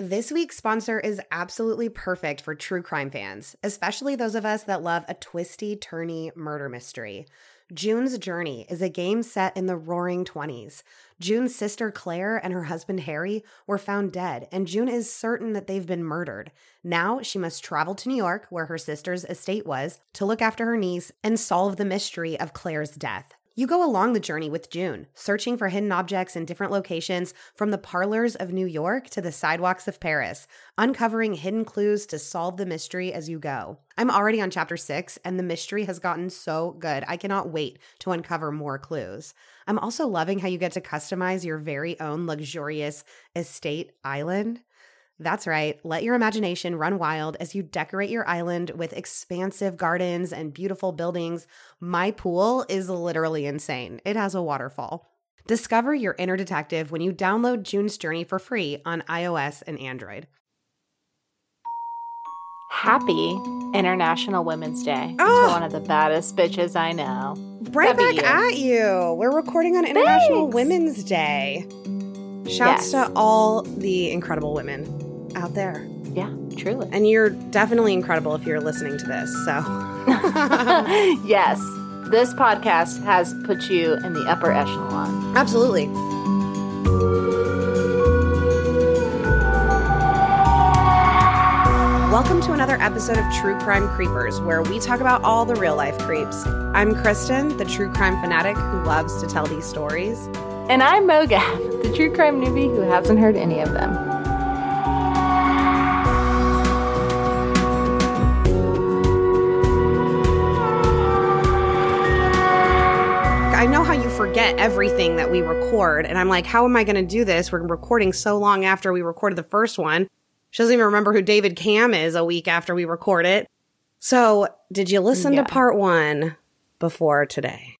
This week's sponsor is absolutely perfect for true crime fans, especially those of us that love a twisty, turny murder mystery. June's Journey is a game set in the roaring 20s. June's sister Claire and her husband Harry were found dead, and June is certain that they've been murdered. Now she must travel to New York, where her sister's estate was, to look after her niece and solve the mystery of Claire's death. You go along the journey with June, searching for hidden objects in different locations from the parlors of New York to the sidewalks of Paris, uncovering hidden clues to solve the mystery as you go. I'm already on chapter six, and the mystery has gotten so good. I cannot wait to uncover more clues. I'm also loving how you get to customize your very own luxurious estate island. That's right. Let your imagination run wild as you decorate your island with expansive gardens and beautiful buildings. My pool is literally insane. It has a waterfall. Discover your inner detective when you download June's Journey for free on iOS and Android. Happy International Women's Day Oh. to ah! one of the baddest bitches I know. Right That'd back you. at you. We're recording on International Thanks. Women's Day. Shouts Yes. to all the incredible women out there. Yeah, truly. And you're definitely incredible if you're listening to this. So, yes, this podcast has put you in the upper echelon. absolutely. Welcome to another episode of True Crime Creepers, where we talk about all the real life creeps. I'm Kristen, the true crime fanatic who loves to tell these stories. And I'm Mogab, the true crime newbie who hasn't heard any of them. Forget everything that we record, and I'm like, how am I going to do this? We're recording so long after we recorded the first one. She doesn't even remember who David Cam is a week after we record it. So, did you listen Yeah. to part one before today?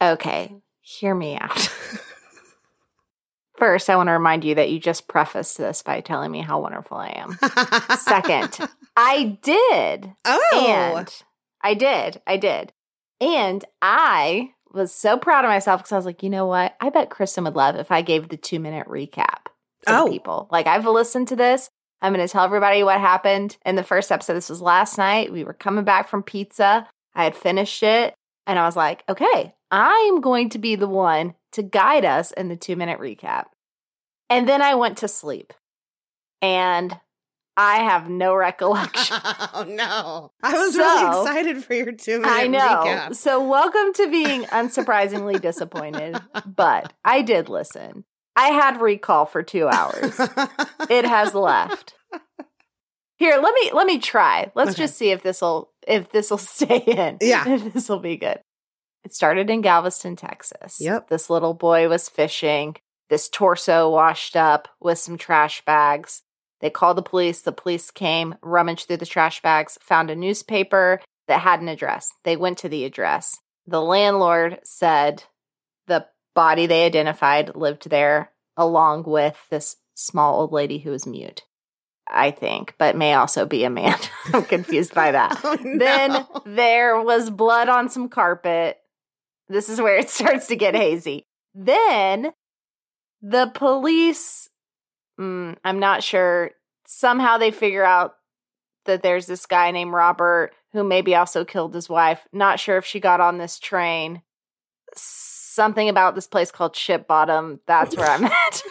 Okay, hear me out. First, I want to remind you that you just prefaced this by telling me how wonderful I am. Second, I did. oh, And I did. I did. And I was so proud of myself because I was like, you know what? I bet Kristen would love if I gave the two minute recap to Oh. people. Like, I've listened to this. I'm going to tell everybody what happened in the first episode. This was last night. We were coming back from pizza. I had finished it. And I was like, okay, I am going to be the one to guide us in the two minute recap. And then I went to sleep. And I have no recollection. oh no! I was So- really excited for your two minute I know. recap. So, welcome to being unsurprisingly disappointed, but I did listen. I had recall for two hours. It has left. Here, let me let me try. Let's Okay. just see if this will if this will stay in. Yeah. if this will be good. It started in Galveston, Texas. Yep. This little boy was fishing. This torso washed up with some trash bags. They called the police. The police came, rummaged through the trash bags, found a newspaper that had an address. They went to the address. The landlord said the body they identified lived there along with this small old lady who was mute. I think, but may also be a man. I'm confused by that. Oh, no. Then there was blood on some carpet. This is where it starts to get hazy. Then the police, mm, I'm not sure, somehow they figure out that there's this guy named Robert who maybe also killed his wife. Not sure if she got on this train. Something about this place called Ship Bottom. That's where I'm at.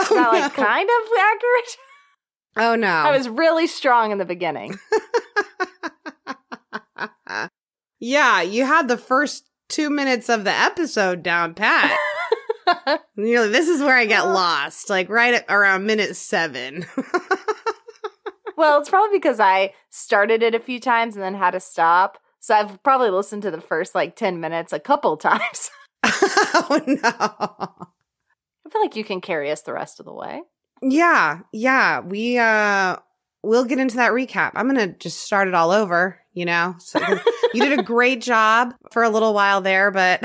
Is oh, that like no. kind of accurate? oh no! I was really strong in the beginning. yeah, you had the first two minutes of the episode down pat. You're like, this is where I get lost, like right at around minute seven. Well, it's probably because I started it a few times and then had to stop. So I've probably listened to the first like 10 minutes a couple times. oh no! I feel like you can carry us the rest of the way. Yeah, yeah. We uh we'll get into that recap. I'm gonna just start it all over, you know. So you did a great job for a little while there, but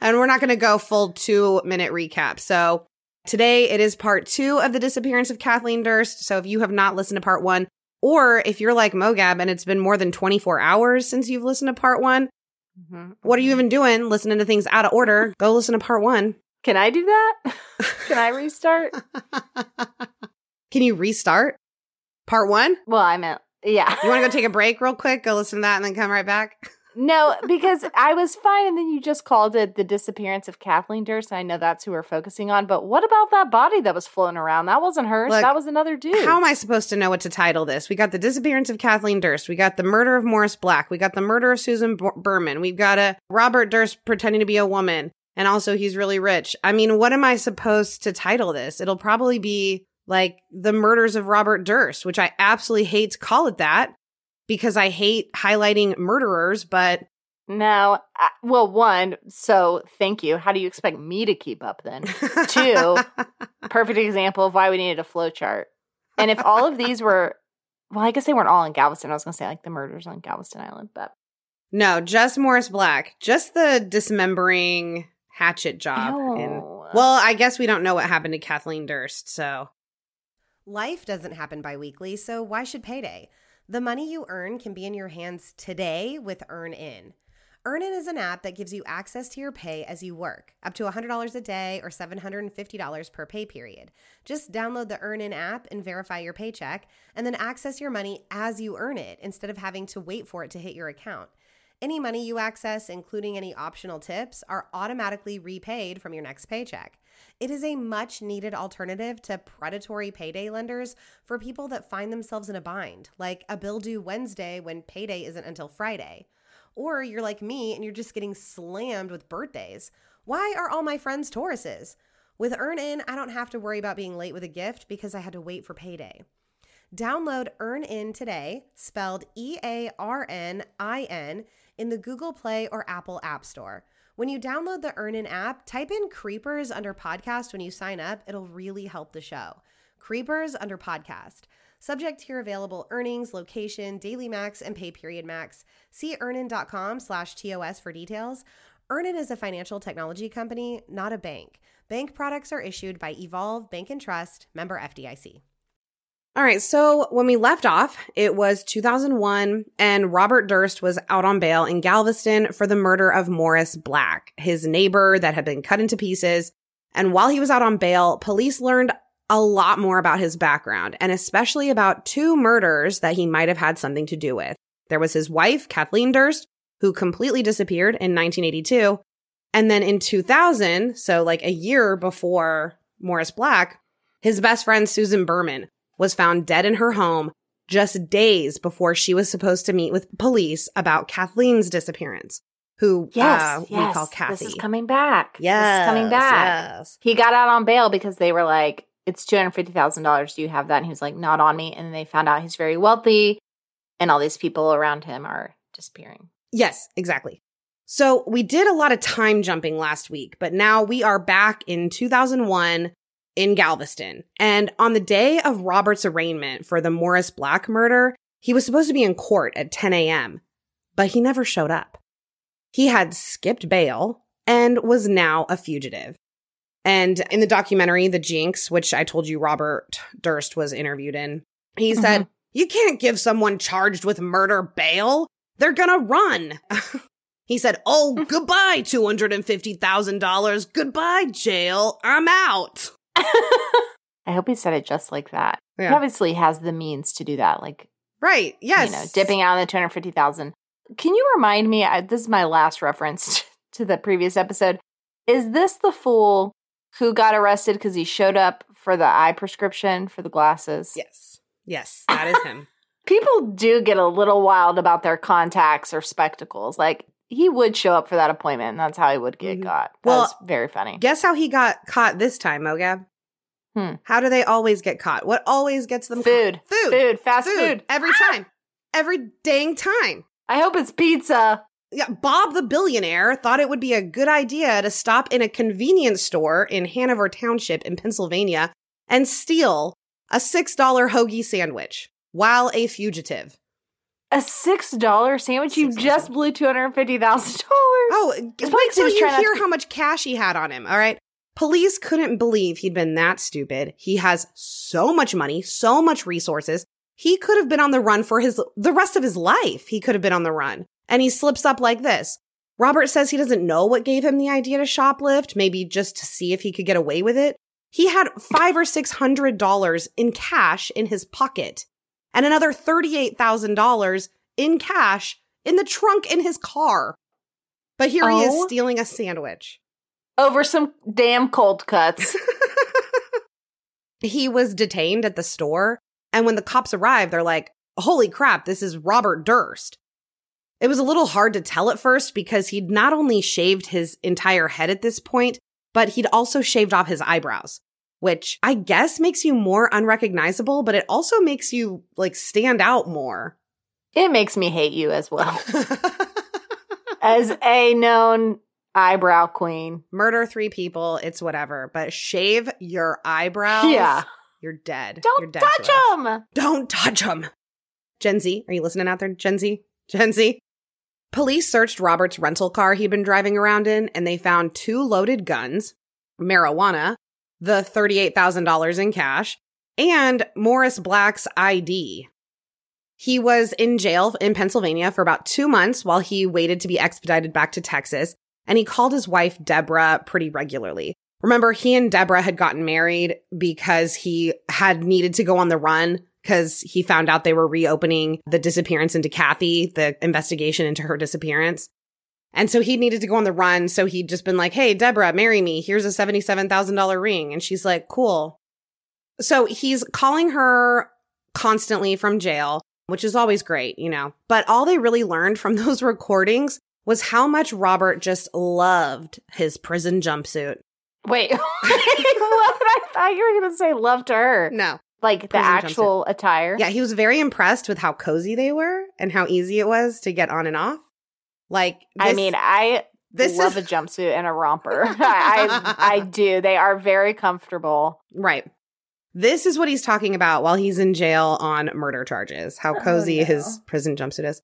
and we're not gonna go full two minute recap. So today it is part two of the disappearance of Kathleen Durst. So if you have not listened to part one, or if you're like Mogab and it's been more than 24 hours since you've listened to part one, Mhm. what are you even doing listening to things out of order? Go listen to part one. Can I do that? Can I restart? Can you restart? Part one? well, I meant, yeah. You want to go take a break real quick? Go listen to that and then come right back? No, because I was fine, and then you just called it the disappearance of Kathleen Durst. And I know that's who we're focusing on, but what about that body that was floating around? That wasn't hers. Look, that was another dude. How am I supposed to know what to title this? We got the disappearance of Kathleen Durst. We got the murder of Morris Black. We got the murder of Susan B- Berman. We've got a Robert Durst pretending to be a woman. And also, he's really rich. I mean, what am I supposed to title this? It'll probably be like the murders of Robert Durst, which I absolutely hate to call it that because I hate highlighting murderers, but no, I, uh, well, one. So thank you. How do you expect me to keep up then? Two, perfect example of why we needed a flow chart. And if all of these were, well, I guess they weren't all in Galveston. I was going to say like the murders on Galveston Island, but no, just Morris Black, just the dismembering hatchet job. And, well, I guess we don't know what happened to Kathleen Durst, so. Life doesn't happen bi-weekly, so why should payday? The money you earn can be in your hands today with EarnIn. EarnIn is an app that gives you access to your pay as you work, up to $100 a day or $750 per pay period. Just download the EarnIn app and verify your paycheck, and then access your money as you earn it instead of having to wait for it to hit your account. Any money you access, including any optional tips, are automatically repaid from your next paycheck. It is a much needed alternative to predatory payday lenders for people that find themselves in a bind, like a bill due Wednesday when payday isn't until Friday. Or you're like me and you're just getting slammed with birthdays. Why are all my friends Tauruses? With EarnIn, I don't have to worry about being late with a gift because I had to wait for payday. Download EarnIn today, spelled E A R N I N, in the Google Play or Apple App Store. When you download the EarnIn app, type in Creepers under podcast when you sign up. It'll really help the show. Creepers under podcast. Subject your available earnings, location, daily max, and pay period max. See earnin.com slash TOS for details. Earnin is a financial technology company, not a bank. Bank products are issued by Evolve Bank and Trust, member FDIC. All right, so when we left off, it was 2001, and Robert Durst was out on bail in Galveston for the murder of Morris Black, his neighbor that had been cut into pieces. And while he was out on bail, police learned a lot more about his background, and especially about two murders that he might have had something to do with. There was his wife, Kathleen Durst, who completely disappeared in 1982. And then in 2000, so like a year before Morris Black, his best friend, Susan Berman, was found dead in her home just days before she was supposed to meet with police about Kathleen's disappearance, who yes, uh, yes, we call Kathy. This is coming back. yes, this is coming back. Yes. He got out on bail because they were like, "It's two hundred fifty thousand dollars. Do you have that?" And he was like, "Not on me." And then they found out he's very wealthy, and all these people around him are disappearing. Yes, exactly. So we did a lot of time jumping last week, but now we are back in 2001 in Galveston. And on the day of Robert's arraignment for the Morris Black murder, he was supposed to be in court at 10 a.m., but he never showed up. He had skipped bail and was now a fugitive. And in the documentary, The Jinx, which I told you Robert Durst was interviewed in, he uh-huh. said, You can't give someone charged with murder bail. They're gonna run. he said, Oh, goodbye, $250,000. Goodbye, jail. I'm out. I hope he said it just like that. He obviously has the means to do that, like Right. Yes. you know, dipping out on the two hundred fifty thousand. Can you remind me? I, this is my last reference to the previous episode. Is this the fool who got arrested because he showed up for the eye prescription for the glasses? Yes. Yes. That is him. People do get a little wild about their contacts or spectacles. Like he would show up for that appointment, and that's how he would get Mhm. got. Well, Well, very funny. Guess how he got caught this time, Mogab? Hmm. How do they always get caught? What always gets them Food. caught? Food. Food, fast food. Every time. Every dang time. I hope it's pizza. Yeah, Bob the billionaire thought it would be a good idea to stop in a convenience store in Hanover Township in Pennsylvania and steal a $6 hoagie sandwich while a fugitive. A six dollar sandwich. You $6 just blew two hundred fifty thousand dollars. Oh, It's wait till you hear to- how much cash he had on him. All right. Police couldn't believe he'd been that stupid. He has so much money, so much resources. He could have been on the run for his the rest of his life. He could have been on the run. And he slips up like this. Robert says he doesn't know what gave him the idea to shoplift, maybe just to see if he could get away with it. He had five or six hundred dollars in cash in his pocket and another $38,000 in cash in the trunk in his car. But here he is Oh. stealing a sandwich. Over some damn cold cuts. he was detained at the store. And when the cops arrived, they're like, holy crap, this is Robert Durst. It was a little hard to tell at first because he'd not only shaved his entire head at this point, but he'd also shaved off his eyebrows, which I guess makes you more unrecognizable, but it also makes you like stand out more. it makes me hate you as well. As a known eyebrow queen. Murder three people, it's whatever, but shave your eyebrows. Yeah. You're dead. Don't You're dead touch to them. Don't touch them. Gen Z, are you listening out there? Gen Z? Gen Z? Police searched Robert's rental car he'd been driving around in and they found two loaded guns, marijuana, the $38,000 in cash, and Morris Black's ID. He was in jail in Pennsylvania for about two months while he waited to be expedited back to Texas, and he called his wife, Deborah, pretty regularly. Remember, he and Deborah had gotten married because he had needed to go on the run because he found out they were reopening the disappearance into Kathy, the investigation into her disappearance. And so he needed to go on the run. So he'd just been like, Hey, Deborah, marry me. Here's a $77,000 ring. And she's like, cool. So he's calling her constantly from jail, which is always great, you know. But all they really learned from those recordings was how much Robert just loved his prison jumpsuit. Wait. I thought you were going to say love to her. No. Like the actual attire. Yeah, he was very impressed with how cozy they were and how easy it was to get on and off. Like, I mean, I this love is a jumpsuit and a romper. I, I I do. They are very comfortable. right. This is what he's talking about while he's in jail on murder charges. How Oh, cozy no. his prison jumpsuit is.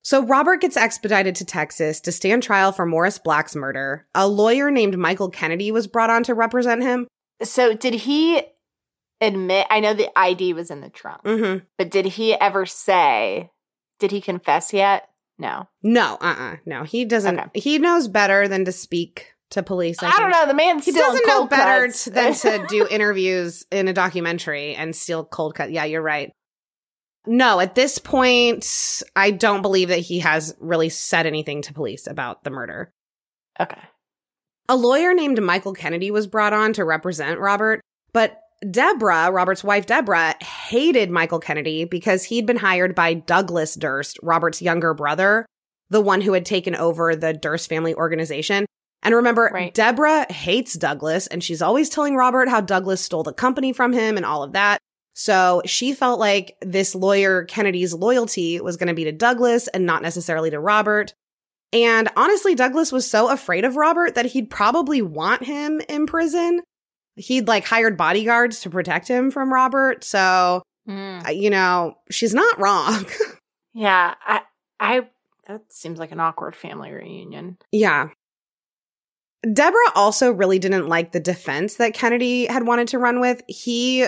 So Robert gets expedited to Texas to stand trial for Morris Black's murder. A lawyer named Michael Kennedy was brought on to represent him. So, did he admit? I know the ID was in the trunk, hmm but did he ever say? Did he confess yet? No. No, uh, uh no, he doesn't. Okay. He knows better than to speak to police. I, I, don't know. The man He doesn't know better cuts. than to do interviews in a documentary and steal cold cut. Yeah, you're right. No, at this point, I don't believe that he has really said anything to police about the murder. okay. A lawyer named Michael Kennedy was brought on to represent Robert, but Deborah, Robert's wife Deborah, hated Michael Kennedy because he'd been hired by Douglas Durst, Robert's younger brother, the one who had taken over the Durst family organization. And remember, Right. Deborah hates Douglas and she's always telling Robert how Douglas stole the company from him and all of that. So she felt like this lawyer Kennedy's loyalty was going to be to Douglas and not necessarily to Robert. And honestly, Douglas was so afraid of Robert that he'd probably want him in prison. He'd like hired bodyguards to protect him from Robert. So, uh, you know, she's not wrong. Yeah. I. I. That seems like an awkward family reunion. yeah. Deborah also really didn't like the defense that Kennedy had wanted to run with. He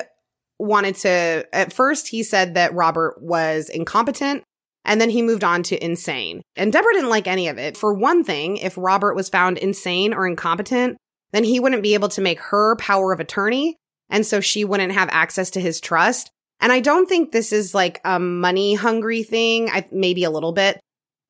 wanted to, at first, he said that Robert was incompetent. And then he moved on to insane. And Deborah didn't like any of it. For one thing, if Robert was found insane or incompetent, then he wouldn't be able to make her power of attorney. And so she wouldn't have access to his trust. And I don't think this is like a money hungry thing. I maybe a little bit.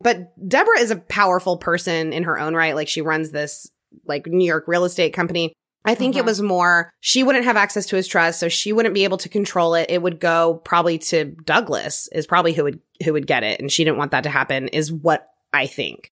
But Deborah is a powerful person in her own right. Like she runs this like New York real estate company. I think it Mhm. was more she wouldn't have access to his trust, so she wouldn't be able to control it. It would go probably to Douglas is probably who would who would get it, and she didn't want that to happen. Is what I think.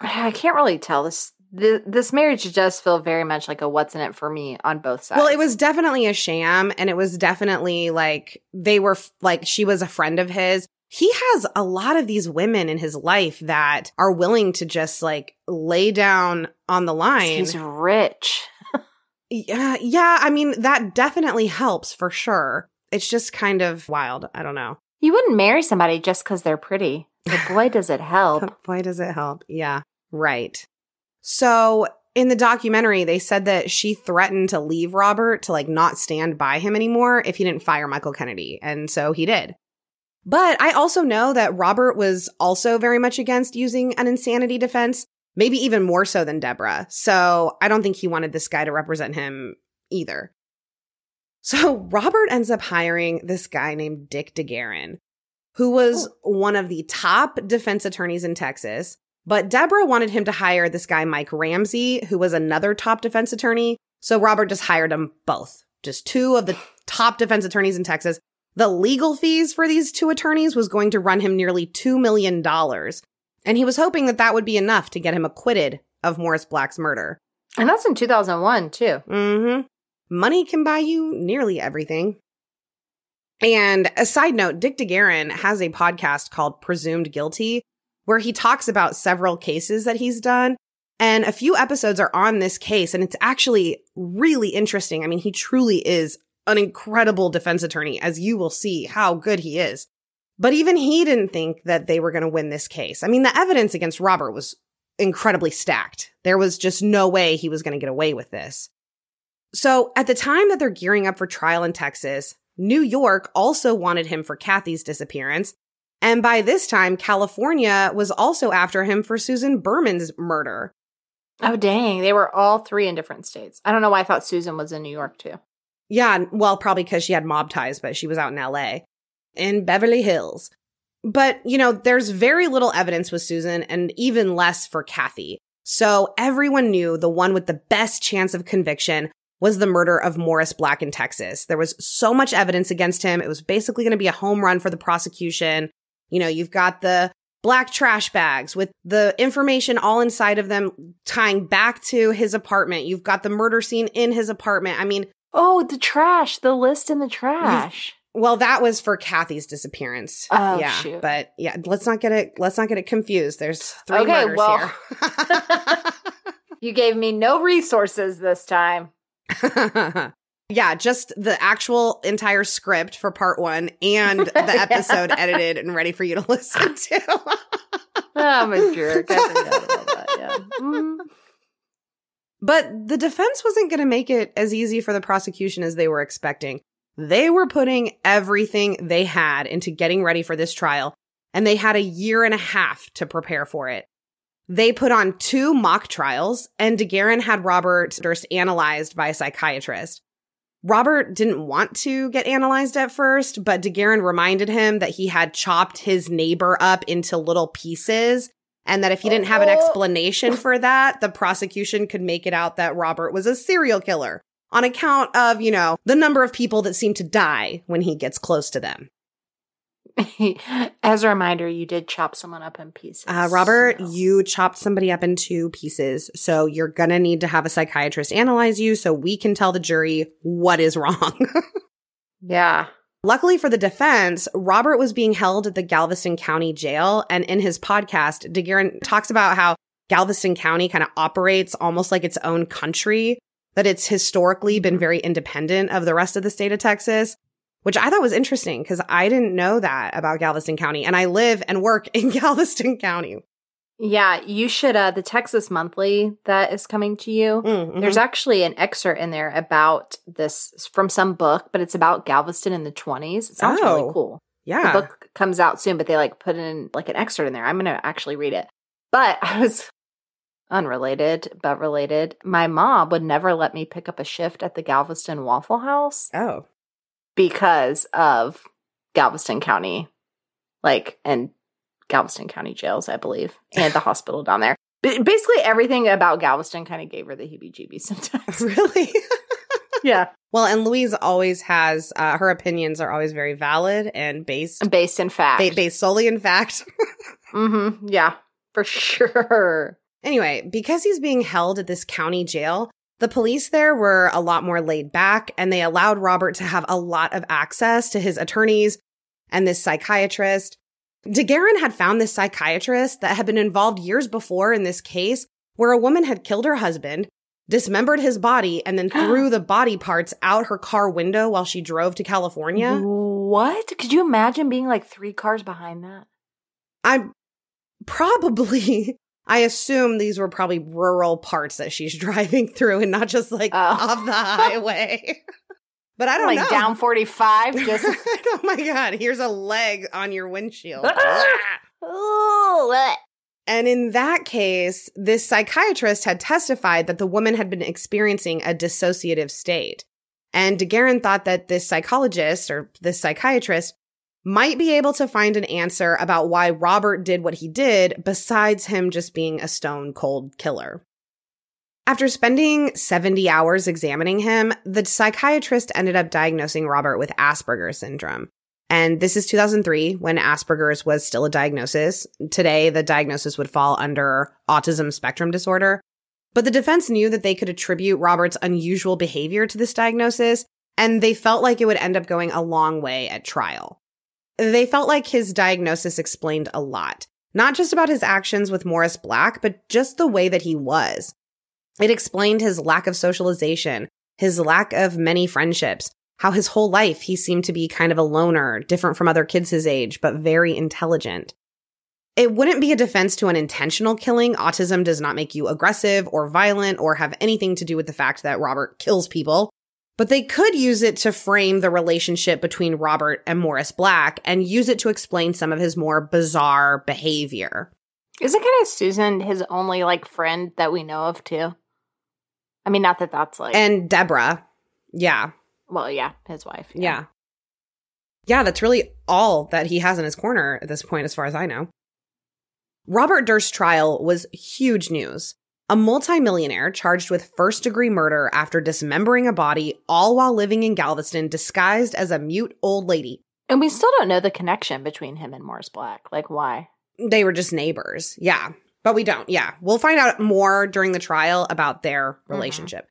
I can't really tell this. Th- this marriage does feel very much like a what's in it for me on both sides. Well, it was definitely a sham, and it was definitely like they were f- like she was a friend of his. He has a lot of these women in his life that are willing to just like lay down on the line. He's rich. Yeah, yeah. I mean, that definitely helps for sure. It's just kind of wild. I don't know. You wouldn't marry somebody just because they're pretty. But boy, does it help. boy does it help? Yeah, right. So in the documentary, they said that she threatened to leave Robert to like not stand by him anymore if he didn't fire Michael Kennedy. And so he did. But I also know that Robert was also very much against using an insanity defense, maybe even more so than Deborah. So I don't think he wanted this guy to represent him either. So Robert ends up hiring this guy named Dick DeGuerin, who was oh. one of the top defense attorneys in Texas. But Deborah wanted him to hire this guy, Mike Ramsey, who was another top defense attorney. So Robert just hired them both, just two of the top defense attorneys in Texas. The legal fees for these two attorneys was going to run him nearly $2 million. And he was hoping that that would be enough to get him acquitted of Morris Black's murder. And that's in 2001, too. Mm-hmm. Money can buy you nearly everything. And a side note, Dick DeGuerin has a podcast called Presumed Guilty, where he talks about several cases that he's done. And a few episodes are on this case, and it's actually really interesting. I mean, he truly is an incredible defense attorney, as you will see how good he is. But even he didn't think that they were going to win this case. I mean, the evidence against Robert was incredibly stacked. There was just no way he was going to get away with this. So at the time that they're gearing up for trial in Texas, New York also wanted him for Kathy's disappearance. And by this time, California was also after him for Susan Berman's murder. Oh, dang. They were all three in different states. I don't know why I thought Susan was in New York, too. Yeah, well, probably because she had mob ties, but she was out in LA, in Beverly Hills. But, you know, there's very little evidence with Susan and even less for Kathy. So everyone knew the one with the best chance of conviction was the murder of Morris Black in Texas. There was so much evidence against him. It was basically going to be a home run for the prosecution. You know, you've got the black trash bags with the information all inside of them tying back to his apartment. You've got the murder scene in his apartment. I mean, Oh, the trash, the list in the trash. well, that was for Kathy's disappearance. Oh, yeah, shoot. but yeah, let's not get it. Let's not get it confused. There's three Okay, murders well. here. You gave me no resources this time. yeah, just the actual entire script for part one and the episode edited and ready for you to listen to. I'm a jerk. I forgot that. Yeah. Mhm. But the defense wasn't going to make it as easy for the prosecution as they were expecting. They were putting everything they had into getting ready for this trial, and they had a year and a half to prepare for it. They put on two mock trials, and DeGuerin had Robert Durst analyzed by a psychiatrist. Robert didn't want to get analyzed at first, but DeGuerin reminded him that he had chopped his neighbor up into little pieces and that if he didn't have an Oh. explanation for that, the prosecution could make it out that Robert was a serial killer on account of, you know, the number of people that seem to die when he gets close to them. As a reminder, you did chop someone up in pieces. Uh, Robert, so- you chopped somebody up into pieces. So you're going to need to have a psychiatrist analyze you so we can tell the jury what is wrong. Yeah. Luckily for the defense, Robert was being held at the Galveston County Jail. And in his podcast, DeGuerin talks about how Galveston County kind of operates almost like its own country, that it's historically been very independent of the rest of the state of Texas, which I thought was interesting because I didn't know that about Galveston County. And I live and work in Galveston County. Yeah, you should uh the Texas Monthly that is coming to you. Mm, mhm. There's actually an excerpt in there about this from some book, but it's about Galveston in the 20s. It sounds Oh, really cool. yeah. The book comes out soon, but they like put in like an excerpt in there. I'm going to actually read it. But I was unrelated, but related. My mom would never let me pick up a shift at the Galveston Waffle House oh, because of Galveston County, like, and Galveston County jails, I believe, and the hospital down there. B- basically, everything about Galveston kind of gave her the heebie jeebies sometimes. really? yeah. well, and Louise always has, uh, her opinions are always very valid and based, Based in fact. ba- based solely in fact. mm-hmm. Yeah, for sure. Anyway, because he's being held at this county jail, the police there were a lot more laid back and they allowed Robert to have a lot of access to his attorneys and this psychiatrist. DeGuerin had found this psychiatrist that had been involved years before in this case where a woman had killed her husband, dismembered his body, and then threw the body parts out her car window while she drove to California. What? Could you imagine being like three cars behind that? I'm probably, I assume these were probably rural parts that she's driving through and not just like Oh. off the highway. But I don't like know. down 45. Just oh my god, here's a leg on your windshield. Ooh. And in that case, this psychiatrist had testified that the woman had been experiencing a dissociative state. And DeGuerin thought that this psychologist or this psychiatrist might be able to find an answer about why Robert did what he did besides him just being a stone cold killer. After spending 70 hours examining him, the psychiatrist ended up diagnosing Robert with Asperger's syndrome. And this is 2003 when Asperger's was still a diagnosis. Today, the diagnosis would fall under autism spectrum disorder. But the defense knew that they could attribute Robert's unusual behavior to this diagnosis, and they felt like it would end up going a long way at trial. They felt like his diagnosis explained a lot, not just about his actions with Morris Black, but just the way that he was. It explained his lack of socialization, his lack of many friendships, how his whole life he seemed to be kind of a loner, different from other kids his age, but very intelligent. It wouldn't be a defense to an intentional killing. Autism does not make you aggressive or violent or have anything to do with the fact that Robert kills people. But they could use it to frame the relationship between Robert and Morris Black and use it to explain some of his more bizarre behavior. Isn't kind of Susan his only like friend that we know of too? I mean, not that that's like. And Deborah. Yeah. well, yeah, his wife. Yeah. Yeah, that's really all that he has in his corner at this point, as far as I know. Robert Durst's trial was huge news. A multimillionaire charged with first degree murder after dismembering a body, all while living in Galveston disguised as a mute old lady. And we still don't know the connection between him and Morris Black. Like, why? They were just neighbors. Yeah. But we don't. Yeah. We'll find out more during the trial about their mm-hmm. relationship.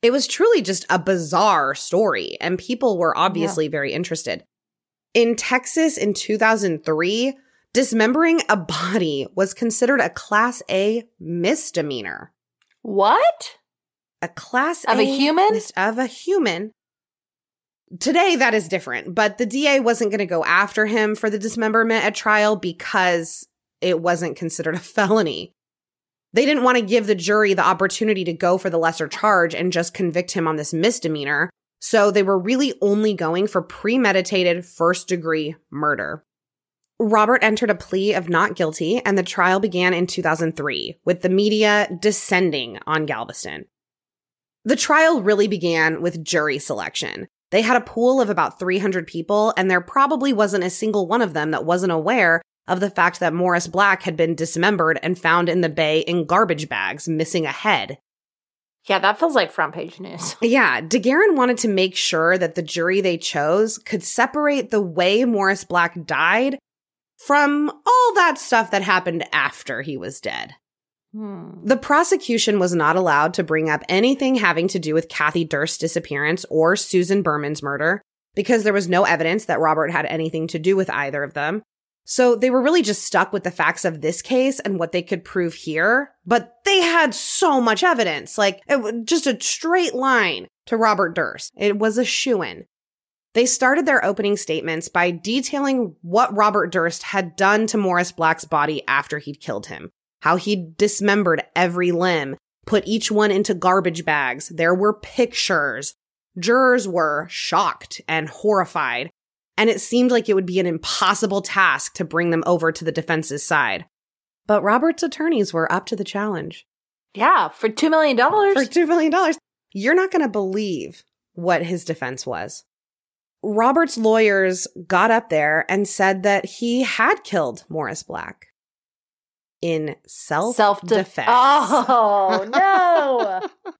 It was truly just a bizarre story, and people were obviously very interested. In Texas in 2003, dismembering a body was considered a Class A misdemeanor. What? A Class Of a human? mis- of a human. Today, that is different, but the DA wasn't going to go after him for the dismemberment at trial because it wasn't considered a felony. They didn't want to give the jury the opportunity to go for the lesser charge and just convict him on this misdemeanor. So they were really only going for premeditated first degree murder. Robert entered a plea of not guilty, and the trial began in 2003, with the media descending on Galveston. The trial really began with jury selection. They had a pool of about 300 people, and there probably wasn't a single one of them that wasn't aware of the fact that Morris Black had been dismembered and found in the bay in garbage bags, missing a head. Yeah, that feels like front page news. Yeah, DeGuerin wanted to make sure that the jury they chose could separate the way Morris Black died from all that stuff that happened after he was dead. Hmm. The prosecution was not allowed to bring up anything having to do with Kathy Durst's disappearance or Susan Berman's murder because there was no evidence that Robert had anything to do with either of them. So they were really just stuck with the facts of this case and what they could prove here. But they had so much evidence, like it just a straight line to Robert Durst. It was a shoo in. They started their opening statements by detailing what Robert Durst had done to Morris Black's body after he'd killed him, how he'd dismembered every limb, put each one into garbage bags. There were pictures. Jurors were shocked and horrified, and it seemed like it would be an impossible task to bring them over to the defense's side. But Robert's attorneys were up to the challenge. Yeah, for $2 million. For $2 million, you're not going to believe what his defense was. Robert's lawyers got up there and said that he had killed Morris Black in self Self defense. Oh, no.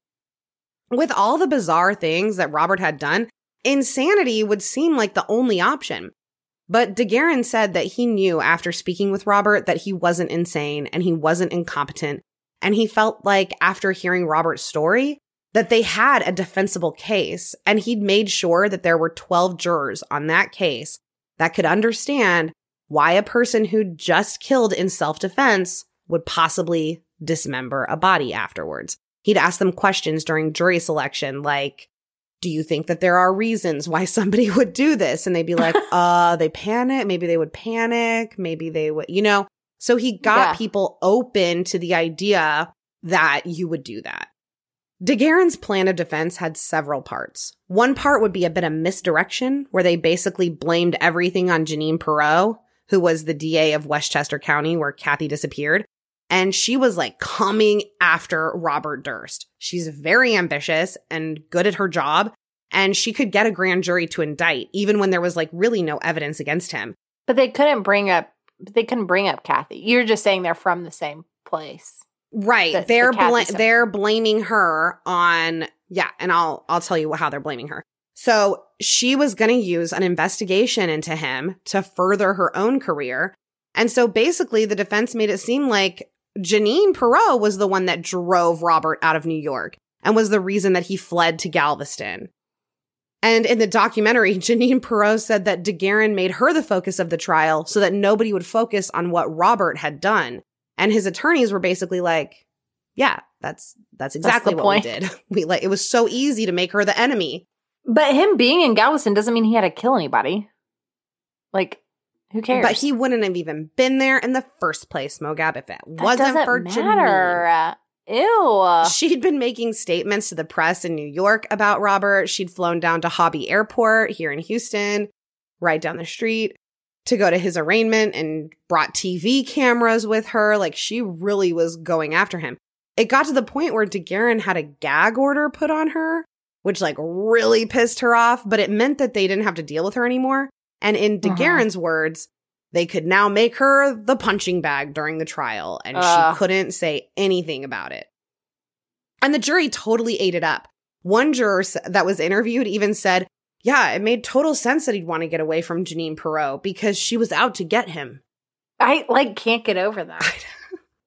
With all the bizarre things that Robert had done, insanity would seem like the only option. But DeGuerin said that he knew after speaking with Robert that he wasn't insane and he wasn't incompetent. And he felt like after hearing Robert's story, that they had a defensible case. And he'd made sure that there were 12 jurors on that case that could understand why a person who just killed in self defense would possibly dismember a body afterwards. He'd ask them questions during jury selection like, do you think that there are reasons why somebody would do this? And they'd be like, uh, they panic. Maybe they would panic. Maybe they would, you know? So he got Yeah. people open to the idea that you would do that. DeGuerin's plan of defense had several parts. One part would be a bit of misdirection, where they basically blamed everything on Jeanine Pirro, who was the DA of Westchester County, where Kathy disappeared. And she was like coming after Robert Durst. She's very ambitious and good at her job, and she could get a grand jury to indict, even when there was like really no evidence against him. But they couldn't bring up they couldn't bring up Kathy. You're just saying they're from the same place. Right. The- they're the stuff. they're blaming her on yeah, and I'll I'll tell you how they're blaming her. So she was going to use an investigation into him to further her own career. And so basically the defense made it seem like Jeanine Pirro was the one that drove Robert out of New York and was the reason that he fled to Galveston. And in the documentary, Jeanine Pirro said that DeGuerin made her the focus of the trial so that nobody would focus on what Robert had done. And his attorneys were basically like, yeah, that's that's exactly the what point. we did. We like it was so easy to make her the enemy. But him being in Galveston doesn't mean he had to kill anybody. Like, who cares? But he wouldn't have even been there in the first place, Mogab, if it That wasn't for Jeanine. Ew. She'd been making statements to the press in New York about Robert. She'd flown down to Hobby Airport here in Houston, right down the street, to go to his arraignment and brought TV cameras with her. Like she really was going after him. It got to the point where DeGuerin had a gag order put on her, which like really pissed her off, but it meant that they didn't have to deal with her anymore. And in. Uh-huh. DeGuerin's words, they could now make her the punching bag during the trial, and Ugh. she couldn't say anything about it. And the jury totally ate it up. One juror that was interviewed even said, Yeah, it made total sense that he'd want to get away from Jeanine Pirro because she was out to get him. I like can't get over that.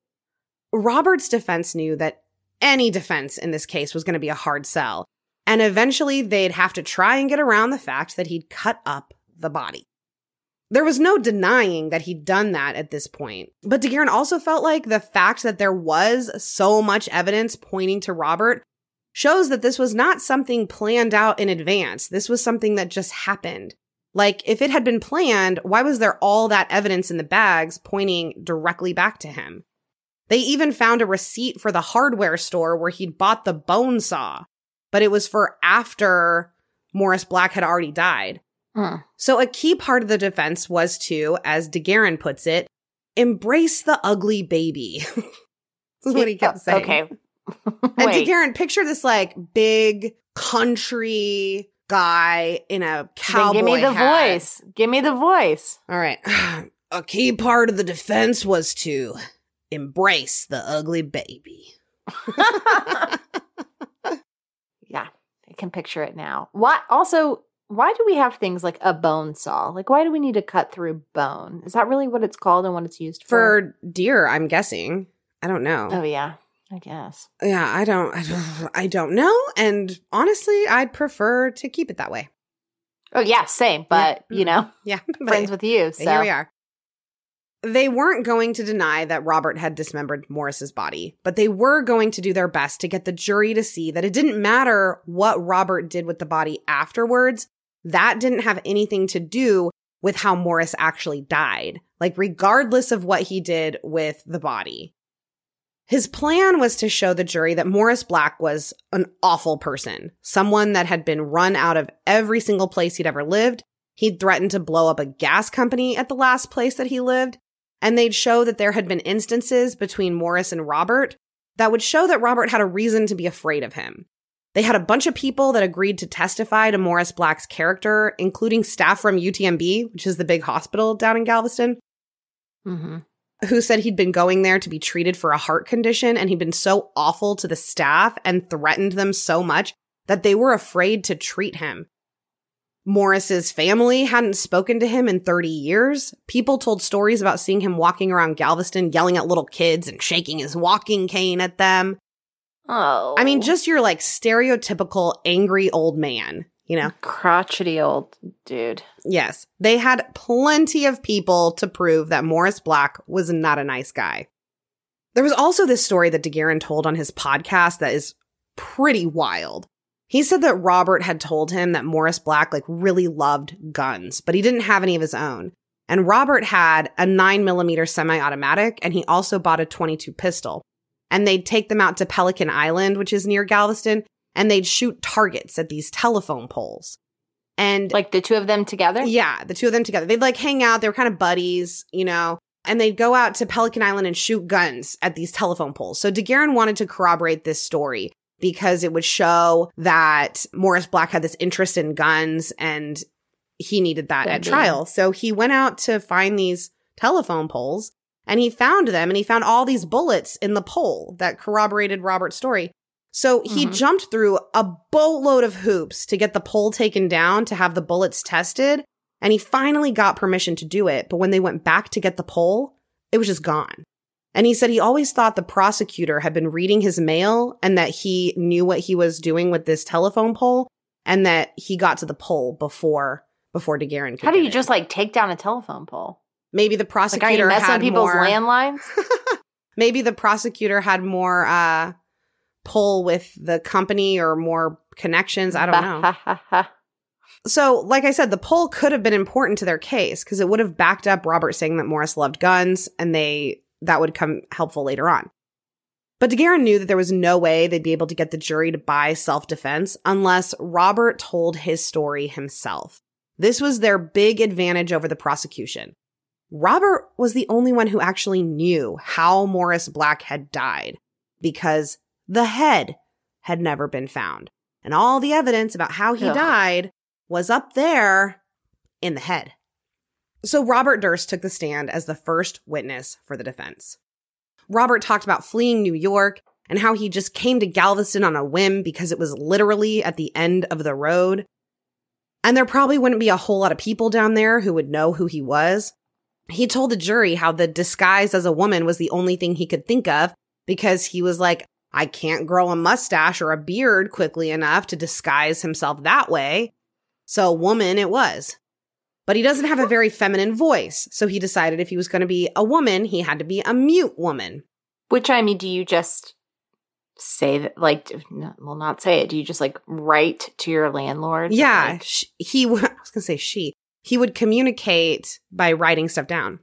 Robert's defense knew that any defense in this case was going to be a hard sell, and eventually they'd have to try and get around the fact that he'd cut up the body. There was no denying that he'd done that at this point, but DeGuerin also felt like the fact that there was so much evidence pointing to Robert shows that this was not something planned out in advance. This was something that just happened. Like, if it had been planned, why was there all that evidence in the bags pointing directly back to him? They even found a receipt for the hardware store where he'd bought the bone saw, but it was for after Morris Black had already died. So a key part of the defense was to, as DeGuerin puts it, embrace the ugly baby. this is what he kept saying. Okay. And Wait. DeGuerin, picture this like big country guy in a Then cowboy give me the hat. voice. Give me the voice. All right. A key part of the defense was to embrace the ugly baby. yeah, I can picture it now. Why also why do we have things like a bone saw? Like why do we need to cut through bone? Is that really what it's called and what it's used for? For deer, I'm guessing. I don't know. Oh yeah, I guess. Yeah, I don't I don't know and honestly, I'd prefer to keep it that way. Oh yeah, same, but Yeah. you mm-hmm. know, Yeah. friends with you. So Here we are. They weren't going to deny that Robert had dismembered Morris's body, but they were going to do their best to get the jury to see that it didn't matter what Robert did with the body afterwards. That didn't have anything to do with how Morris actually died, like regardless of what he did with the body. His plan was to show the jury that Morris Black was an awful person, someone that had been run out of every single place he'd ever lived. He'd threatened to blow up a gas company at the last place that he lived. And they'd show that there had been instances between Morris and Robert that would show that Robert had a reason to be afraid of him. They had a bunch of people that agreed to testify to Morris Black's character, including staff from UTMB, which is the big hospital down in Galveston Mhm. Who said he'd been going there to be treated for a heart condition and he'd been so awful to the staff and threatened them so much that they were afraid to treat him. Morris's family hadn't spoken to him in 30 years. People told stories about seeing him walking around Galveston yelling at little kids and shaking his walking cane at them. Oh. I mean, just your like stereotypical angry old man, you know? crotchety old dude. Yes, they had plenty of people to prove that Morris Black was not a nice guy. There was also this story that DeGuerin told on his podcast that is pretty wild. He said that Robert had told him that Morris Black like really loved guns, but he didn't have any of his own. And Robert had a 9 millimeter semi-automatic and he also bought a 22 pistol. and they'd take them out to Pelican Island, which is near Galveston, and they'd shoot targets at these telephone poles. And Like the two of them together? yeah, the two of them together. They'd like hang out. They were kind of buddies, you know, and they'd go out to Pelican Island and shoot guns at these telephone poles. So DeGuerin wanted to corroborate this story because it would show that Morris Black had this interest in guns and he needed that at be. trial. So he went out to find these telephone poles and he found them and he found all these bullets in the pole that corroborated Robert's story. So he Mhm. jumped through a boatload of hoops to get the pole taken down to have the bullets tested. And he finally got permission to do it. But when they went back to get the pole, it was just gone. And he said he always thought the prosecutor had been reading his mail and that he knew what he was doing with this telephone pole and that he got to the pole before before DeGuerin could How do you just like take down a telephone pole? maybe the Like, prosecutor are you messing had people's more, landlines? maybe the prosecutor had more uh pull with the company or more connections. I don't know. So, like I said, the pole could have been important to their case because it would have backed up Robert saying that Morris loved guns and they that would come helpful later on. But DeGuerin knew that there was no way they'd be able to get the jury to buy self-defense unless Robert told his story himself. This was their big advantage over the prosecution. Robert was the only one who actually knew how Morris Black had died because the head had never been found. And all the evidence about how he Ugh. died was up there in the head. So Robert Durst took the stand as the first witness for the defense. Robert talked about fleeing New York and how he just came to Galveston on a whim because it was literally at the end of the road. And there probably wouldn't be a whole lot of people down there who would know who he was. He told the jury how the disguise as a woman was the only thing he could think of because he was like, I can't grow a mustache or a beard quickly enough to disguise himself that way. So, woman it was. But he doesn't have a very feminine voice. So, he decided if he was going to be a woman, he had to be a mute woman. Which I mean, do you just say that? Like, well, not say it. Do you just like write to your landlord? Yeah. Like, sh- he, I was going to say she. He would communicate by writing stuff down.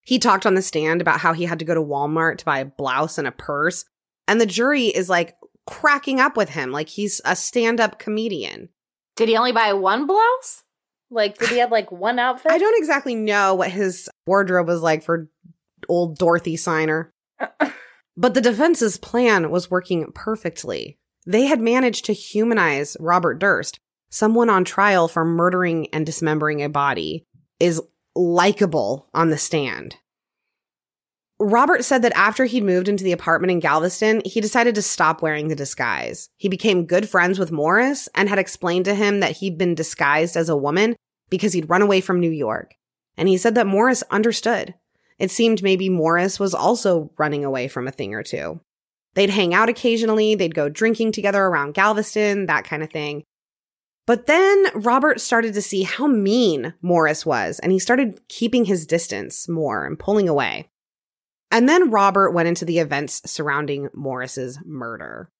He talked on the stand about how he had to go to Walmart to buy a blouse and a purse. And the jury is like cracking up with him, like he's a stand up comedian. did he only buy one blouse? Like, did he have like one outfit? I don't exactly know what his wardrobe was like for old Dorothy Ciner, but the defense's plan was working perfectly. They had managed to humanize Robert Durst, someone on trial for murdering and dismembering a body, is likable on the stand. Robert said that after he'd moved into the apartment in Galveston, he decided to stop wearing the disguise. He became good friends with Morris and had explained to him that he'd been disguised as a woman because he'd run away from New York. And he said that Morris understood. It seemed maybe Morris was also running away from a thing or two. They'd hang out occasionally, they'd go drinking together around Galveston, that kind of thing. But then Robert started to see how mean Morris was, and he started keeping his distance more and pulling away. And then Robert went into the events surrounding Morris's murder.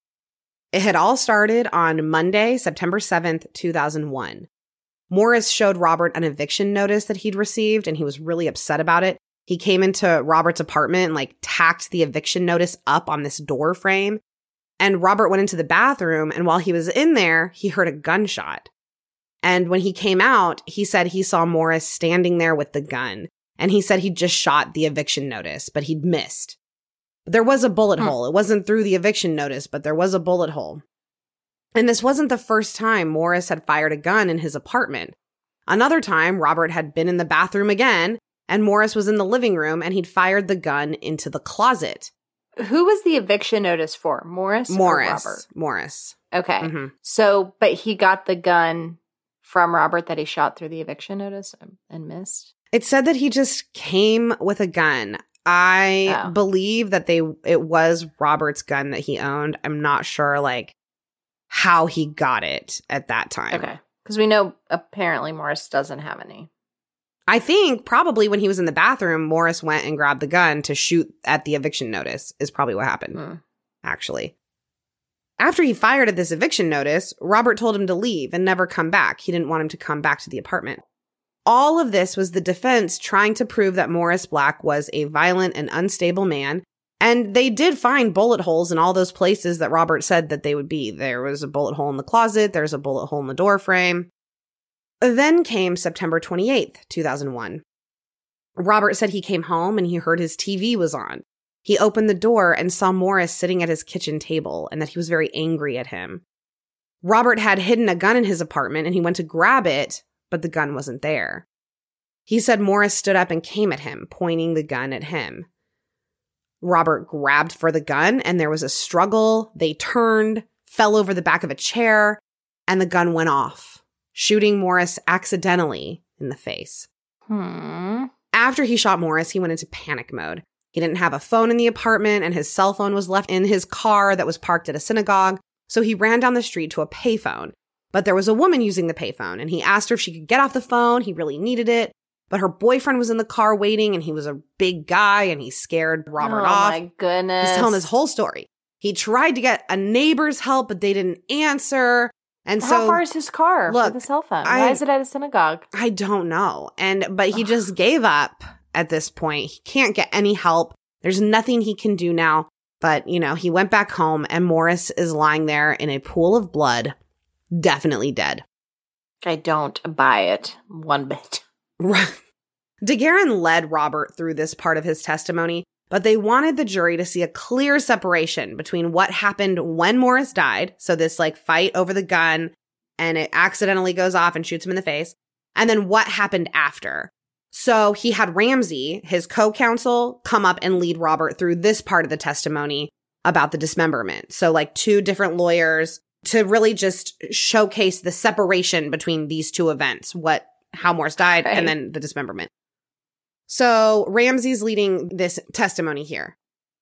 It had all started on Monday, September 7th, 2001. Morris showed Robert an eviction notice that he'd received, and he was really upset about it. He came into Robert's apartment and like tacked the eviction notice up on this door frame. And Robert went into the bathroom, and while he was in there, he heard a gunshot. And when he came out, he said he saw Morris standing there with the gun. And he said he'd just shot the eviction notice, but he'd missed. There was a bullet Hmm. hole. It wasn't through the eviction notice, but there was a bullet hole. And this wasn't the first time Morris had fired a gun in his apartment. Another time, Robert had been in the bathroom again, and Morris was in the living room and he'd fired the gun into the closet. Who was the eviction notice for? Morris. or Morris. Robert? Morris. Okay. Mhm. So, but he got the gun from Robert that he shot through the eviction notice and missed. It said that he just came with a gun. I Oh. believe that they it was Robert's gun that he owned. I'm not sure like how he got it at that time. Okay. Because we know apparently Morris doesn't have any. I think probably when he was in the bathroom, Morris went and grabbed the gun to shoot at the eviction notice, is probably what happened, Hmm. actually. After he fired at this eviction notice, Robert told him to leave and never come back. He didn't want him to come back to the apartment. All of this was the defense trying to prove that Morris Black was a violent and unstable man And they did find bullet holes in all those places that Robert said that they would be. There was a bullet hole in the closet, there's a bullet hole in the door frame. Then came September 28th, 2001. Robert said he came home and he heard his TV was on. He opened the door and saw Morris sitting at his kitchen table and that he was very angry at him. Robert had hidden a gun in his apartment and he went to grab it, but the gun wasn't there. He said Morris stood up and came at him, pointing the gun at him. Robert grabbed for the gun and there was a struggle. They turned, fell over the back of a chair, and the gun went off, shooting Morris accidentally in the face. Hmm. After he shot Morris, he went into panic mode. He didn't have a phone in the apartment, and his cell phone was left in his car that was parked at a synagogue. So he ran down the street to a payphone. But there was a woman using the payphone, and he asked her if she could get off the phone. He really needed it. But her boyfriend was in the car waiting, and he was a big guy, and he scared Robert oh off. Oh my goodness. He's telling his whole story. He tried to get a neighbor's help, but they didn't answer. And How so far is his car Look, with a cell phone? I- Why is it at a synagogue? I don't know. And but he just gave up at this point. He can't get any help. There's nothing he can do now. But, you know, he went back home and Morris is lying there in a pool of blood, definitely dead. I don't buy it one bit. DeGuerin led Robert through this part of his testimony, but they wanted the jury to see a clear separation between what happened when Morris died, so this like fight over the gun and it accidentally goes off and shoots him in the face, and then what happened after. So he had Ramsey, his co-counsel, come up and lead Robert through this part of the testimony about the dismemberment. So like two different lawyers to really just showcase the separation between these two events, what how Morris died Right. and then the dismemberment. So Ramsey's leading this testimony here.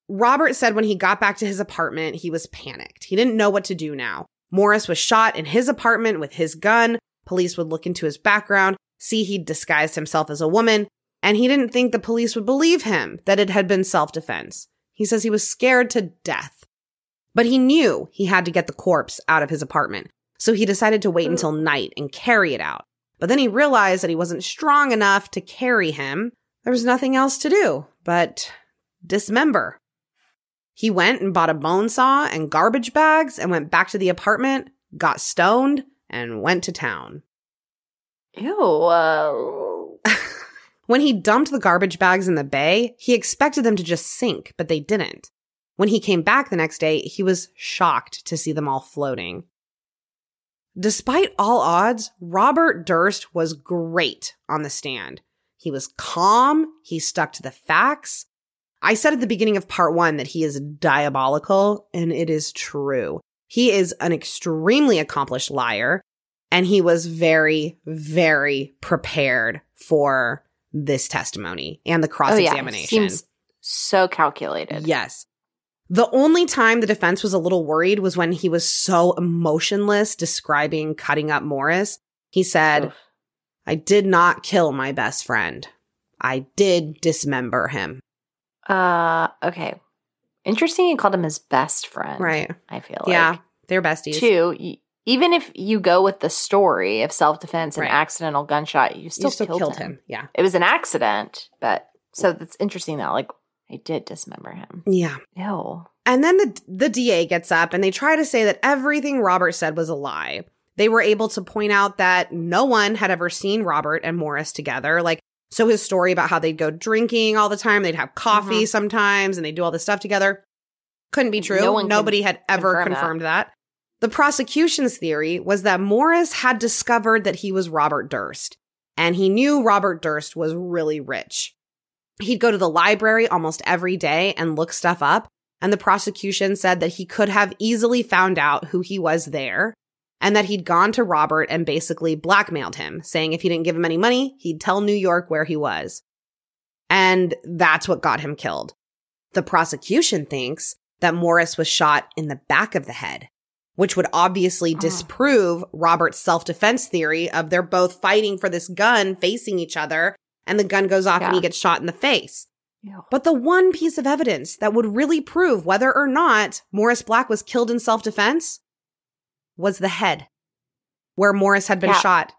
Robert said when he got back to his apartment, he was panicked. He didn't know what to do now. Morris was shot in his apartment with his gun. Police would look into his background, see he'd disguised himself as a woman, and he didn't think the police would believe him that it had been self defense. He says he was scared to death. But he knew he had to get the corpse out of his apartment, so he decided to wait until night and carry it out. But then he realized that he wasn't strong enough to carry him. There was nothing else to do but dismember. He went and bought a bone saw and garbage bags and went back to the apartment, got stoned, and went to town. Ew. Uh, When he dumped the garbage bags in the bay, he expected them to just sink, but they didn't. When he came back the next day, he was shocked to see them all floating. Despite all odds, Robert Durst was great on the stand. He was calm, he stuck to the facts. I said at the beginning of part one that he is diabolical, and it is true. He is an extremely accomplished liar, and he was very, very prepared for this testimony and the cross oh yeah, examination. seems so calculated. Yes. The only time the defense was a little worried was when he was so emotionless describing cutting up Morris. He said, Oof. I did not kill my best friend. I did dismember him. Uh, okay. Interesting. You called him his best friend. Right. I feel yeah. like. They're besties. Two. y- Even if you go with the story of self defense and Right. accidental gunshot, you still, you still killed, killed him. him. Yeah. It was an accident, but so that's interesting that like I did dismember him. Yeah. Ew. And then the the DA gets up and they try to say that everything Robert said was a lie. They were able to point out that no one had ever seen Robert and Morris together. Like so his story about how they'd go drinking all the time, they'd have coffee mm-hmm. sometimes and they'd do all this stuff together couldn't be true. No one Nobody had ever confirm that. confirmed that. The prosecution's theory was that Morris had discovered that he was Robert Durst and he knew Robert Durst was really rich. He'd go to the library almost every day and look stuff up. And the prosecution said that he could have easily found out who he was there and that he'd gone to Robert and basically blackmailed him, saying if he didn't give him any money, he'd tell New York where he was. And that's what got him killed. The prosecution thinks that Morris was shot in the back of the head, which would obviously Oh. disprove Robert's self defense theory of they're both fighting for this gun facing each other and the gun goes off and he gets shot in the face. Ew. But the one piece of evidence that would really prove whether or not Morris Black was killed in self defense was the head, where Morris had been Yeah. shot.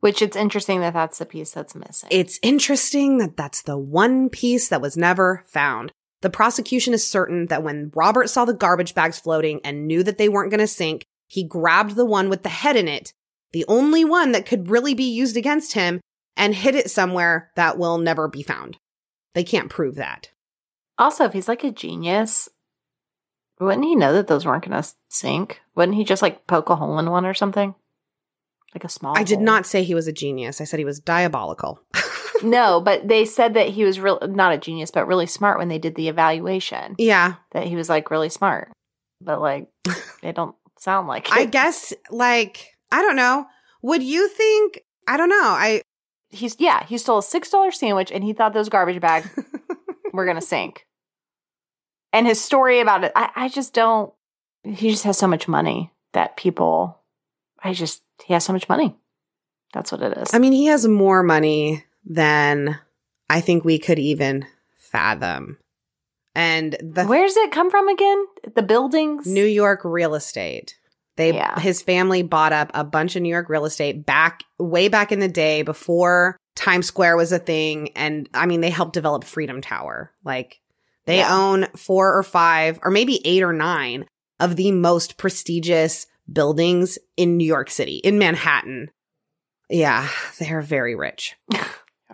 Which it's interesting that that's the piece that's missing. It's interesting that that's the one piece that was never found. The prosecution is certain that when Robert saw the garbage bags floating and knew that they weren't going to sink, he grabbed the one with the head in it, the only one that could really be used against him, and hid it somewhere that will never be found. They can't prove that. Also, if he's like a genius, wouldn't he know that those weren't going to sink? Wouldn't he just like poke a hole in one or something? Like a small I did not say he was a genius. I said he was diabolical. No, but they said that he was real not a genius, but really smart when they did the evaluation. yeah. That he was like really smart. But like they don't sound like it. I guess, like, I don't know. Would you think, I don't know. I, he's yeah, he stole a six dollar sandwich and he thought those garbage bags were gonna sink. And his story about it, I, I just don't he just has so much money that people I just he has so much money. That's what it is. I mean, he has more money than I think we could even fathom. And the Where does it come from again? The buildings? New York real estate. They Yeah. his family bought up a bunch of New York real estate back way back in the day before Times Square was a thing and I mean they helped develop Freedom Tower. Like they Yeah. own 4 or 5 or maybe 8 or 9 of the most prestigious buildings in New York City, in Manhattan. Yeah, they're very rich. They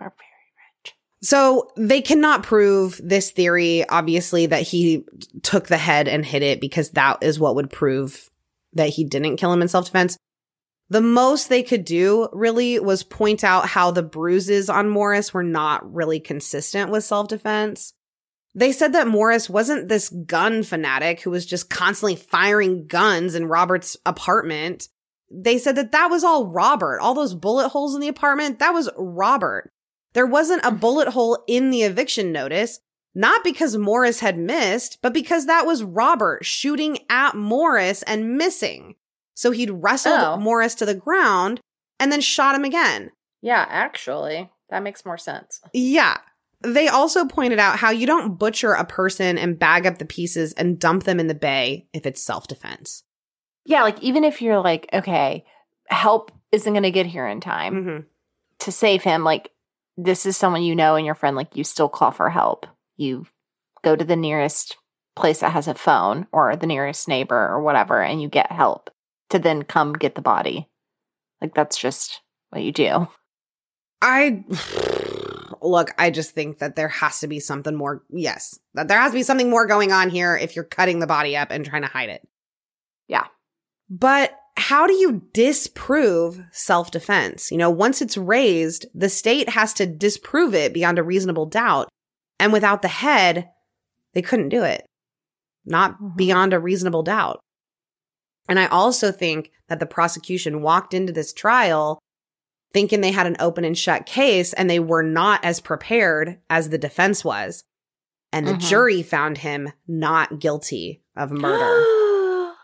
are very rich. So they cannot prove this theory, obviously, that he took the head and hit it because that is what would prove that he didn't kill him in self defense. The most they could do really was point out how the bruises on Morris were not really consistent with self defense. They said that Morris wasn't this gun fanatic who was just constantly firing guns in Robert's apartment. They said that that was all Robert. All those bullet holes in the apartment, that was Robert. There wasn't a bullet hole in the eviction notice, not because Morris had missed, but because that was Robert shooting at Morris and missing. So he'd wrestled Oh. Morris to the ground and then shot him again. Yeah, actually. That makes more sense. Yeah. They also pointed out how you don't butcher a person and bag up the pieces and dump them in the bay if it's self defense. Yeah, like even if you're like, okay, help isn't gonna get here in time Mm-hmm. to save him, like this is someone you know and your friend, like you still call for help. You go to the nearest place that has a phone or the nearest neighbor or whatever, and you get help to then come get the body. Like that's just what you do. I look, I just think that there has to be something more. Yes, that there has to be something more going on here if you're cutting the body up and trying to hide it. Yeah. But how do you disprove self defense? You know, once it's raised, the state has to disprove it beyond a reasonable doubt. And without the head, they couldn't do it. Not Mhm. beyond a reasonable doubt. And I also think that the prosecution walked into this trial thinking they had an open and shut case and they were not as prepared as the defense was. And the Mhm. jury found him not guilty of murder.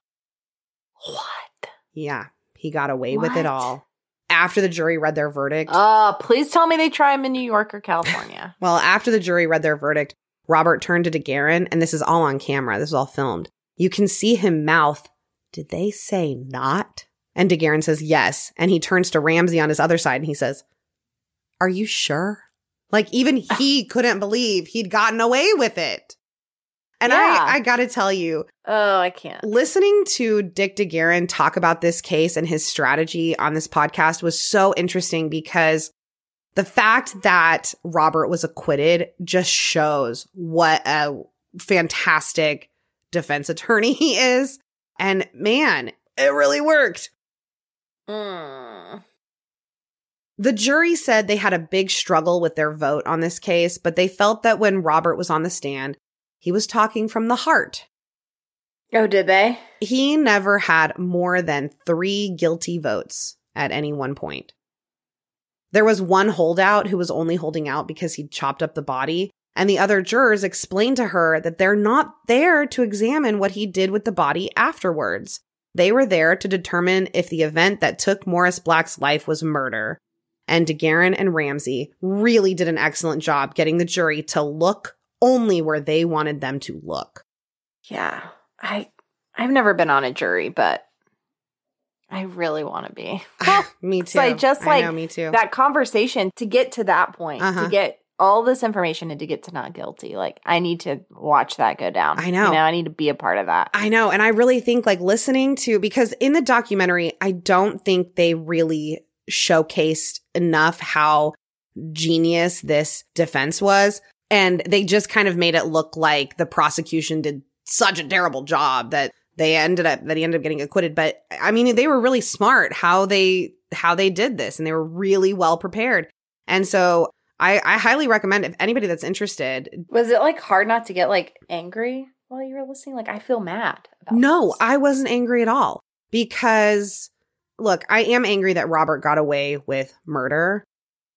what? yeah, he got away with it all. After the jury read their verdict, Oh, please tell me they try him in New York or California. well, after the jury read their verdict, Robert turned to DeGuerin, and this is all on camera. This is all filmed. You can see him mouth, Did they say not? And DeGuerin says yes. And he turns to Ramsey on his other side and he says, Are you sure? Like, even he couldn't believe he'd gotten away with it. And Yeah. I, I gotta tell you, oh, I can't. listening to Dick DeGuerin talk about this case and his strategy on this podcast was so interesting because the fact that Robert was acquitted just shows what a fantastic defense attorney he is. And man, it really worked. Mm. The jury said they had a big struggle with their vote on this case, but they felt that when Robert was on the stand, he was talking from the heart. Oh, did they? He never had more than three guilty votes at any one point. There was one holdout who was only holding out because he'd chopped up the body, and the other jurors explained to her that they're not there to examine what he did with the body afterwards. They were there to determine if the event that took Morris Black's life was murder. And DeGuerin and Ramsey really did an excellent job getting the jury to look only where they wanted them to look. Yeah. I I've never been on a jury, but I really want to be. me too. So I just, I like, know, me too. that conversation to get to that point, Uh-huh. to get all this information and to get to not guilty. Like I need to watch that go down. I know. You know, I need to be a part of that. I know. And I really think like listening to, because in the documentary, I don't think they really showcased enough how genius this defense was. And they just kind of made it look like the prosecution did such a terrible job that they ended up, that he ended up getting acquitted. But I mean, they were really smart how they, how they did this and they were really well prepared. And so I, I highly recommend if anybody that's interested. Was it like hard not to get like angry while you were listening? Like I feel mad. No, this. I wasn't angry at all because look, I am angry that Robert got away with murder,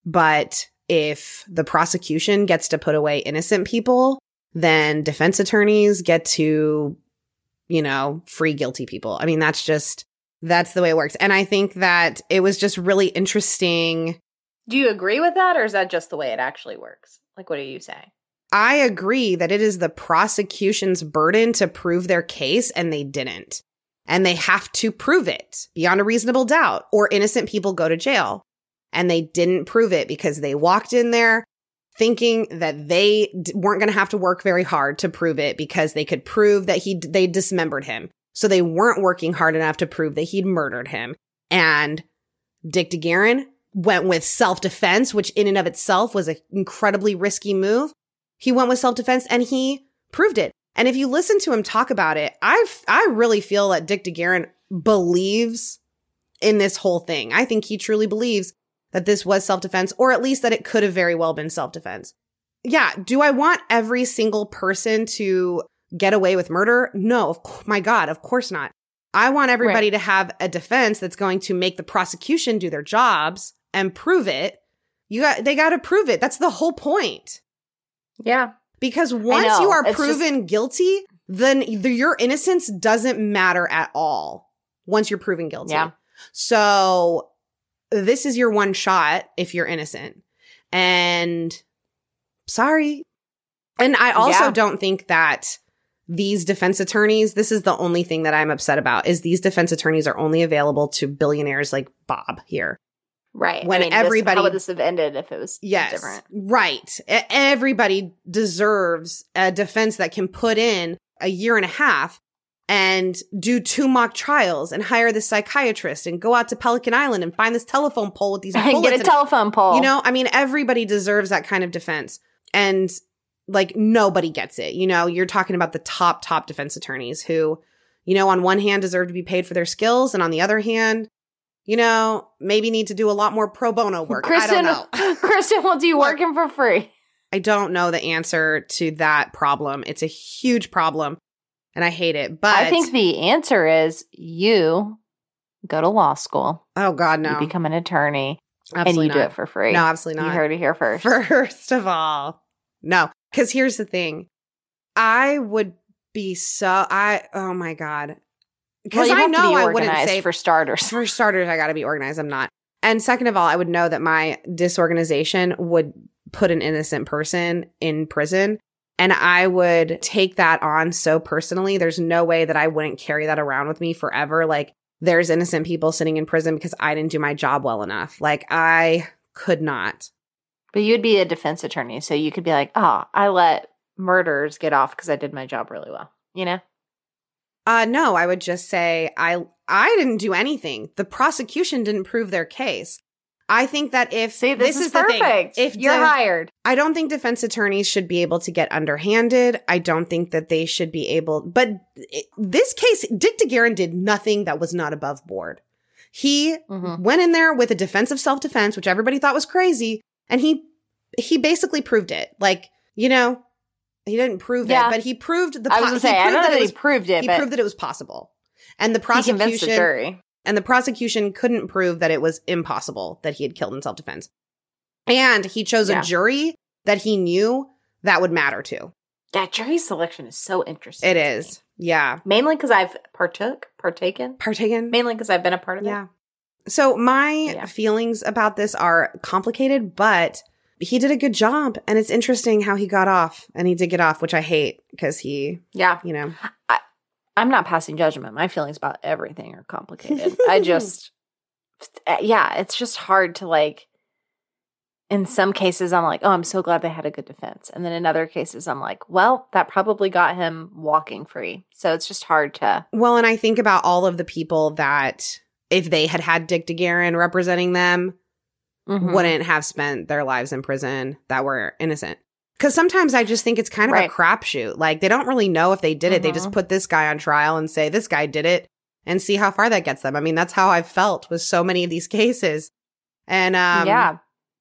but if the prosecution gets to put away innocent people, then defense attorneys get to, you know, free guilty people. I mean, that's just, that's the way it works. And I think that it was just really interesting do you agree with that, or is that just the way it actually works? Like, what do you say? I agree that it is the prosecution's burden to prove their case, and they didn't. And they have to prove it beyond a reasonable doubt, or innocent people go to jail. And they didn't prove it because they walked in there thinking that they d- weren't going to have to work very hard to prove it because they could prove that he they dismembered him. So they weren't working hard enough to prove that he'd murdered him. And Dick DeGuerin went with self defense, which in and of itself was an incredibly risky move. He went with self defense and he proved it. And if you listen to him talk about it, I I really feel that Dick DeGuerin believes in this whole thing. I think he truly believes that this was self defense, or at least that it could have very well been self defense. Yeah. Do I want every single person to get away with murder? No. My God, of course not. I want everybody right. to have a defense that's going to make the prosecution do their jobs and prove it, you got they got to prove it. That's the whole point. Yeah. Because once you are it's proven just- guilty, then the, your innocence doesn't matter at all once you're proven guilty. Yeah. So this is your one shot if you're innocent. And sorry. And I also yeah. don't think that these defense attorneys, this is the only thing that I'm upset about is these defense attorneys are only available to billionaires like Bob here. Right. When I mean, everybody this, how would this have ended if it was yes, different? Right. Everybody deserves a defense that can put in a year and a half and do two mock trials and hire this psychiatrist and go out to Pelican Island and find this telephone pole with these and get a telephone pole. You know, I mean, everybody deserves that kind of defense. And like nobody gets it. You know, you're talking about the top, top defense attorneys who, you know, on one hand deserve to be paid for their skills and on the other hand you know, maybe need to do a lot more pro bono work. Kristen, I don't know. Kristen will do working for free. I don't know the answer to that problem. It's a huge problem and I hate it. But I think the answer is you go to law school. Oh God, no. You become an attorney absolutely and you not. do it for free. No, absolutely not. You heard it here first. First of all, no. Because here's the thing. I would be so I oh my God. Because well, I know I wouldn't say for starters. For starters, I got to be organized. I'm not. And second of all, I would know that my disorganization would put an innocent person in prison. And I would take that on so personally. There's no way that I wouldn't carry that around with me forever. Like, there's innocent people sitting in prison because I didn't do my job well enough. Like, I could not. But you'd be a defense attorney. So you could be like, oh, I let murders get off because I did my job really well, you know? Uh, no, I would just say I I didn't do anything. The prosecution didn't prove their case. I think that if See, this, this is, is perfect. Thing, if you're hired, I don't think defense attorneys should be able to get underhanded. I don't think that they should be able. But this case, Dick DeGuerin did nothing that was not above board. He mm-hmm. went in there with a defense of self defense, which everybody thought was crazy, and he he basically proved it. Like you know, he didn't prove yeah. it, but he proved the. Po- I was going to say, I know that, that he proved it. He proved that it was possible, and the prosecution the and the prosecution couldn't prove that it was impossible that he had killed in self defense. And he chose yeah. a jury that he knew that would matter to. That jury selection is so interesting. It is, yeah. Mainly because I've partook, partaken, partaken. Mainly because I've been a part of yeah. it. Yeah. So my yeah. feelings about this are complicated, but he did a good job and it's interesting how he got off and he did get off which i hate because he yeah you know I, i'm not passing judgment my feelings about everything are complicated i just yeah it's just hard to like in some cases, I'm like, oh, I'm so glad they had a good defense. And then in other cases, I'm like, well, that probably got him walking free. So it's just hard to. Well, and I think about all of the people that, if they had had Dick DeGuerin representing them, Mhm. wouldn't have spent their lives in prison that were innocent. Because sometimes I just think it's kind of Right. a crapshoot. Like they don't really know if they did it. They just Mhm. put this guy on trial and say this guy did it and see how far that gets them. I mean, that's how I've felt with so many of these cases. And um, yeah.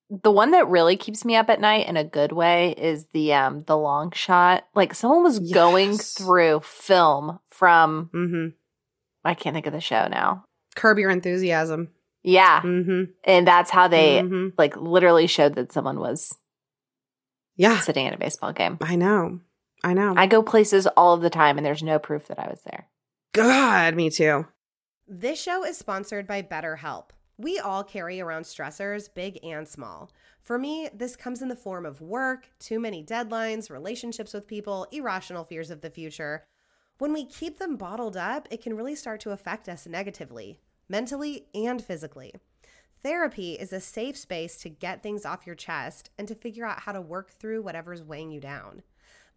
The one that really keeps me up at night in a good way is the um the long shot. Like someone was going through film from hmm I can't think of the show now. curb your enthusiasm. Yeah. hmm And that's how they hmm like literally showed that someone was Yeah, sitting at a baseball game. I know. I know. I go places all of the time and there's no proof that I was there. God, me too. This show is sponsored by BetterHelp. We all carry around stressors, big and small. For me, this comes in the form of work, too many deadlines, relationships with people, irrational fears of the future. When we keep them bottled up, it can really start to affect us negatively, mentally and physically. Therapy is a safe space to get things off your chest and to figure out how to work through whatever's weighing you down.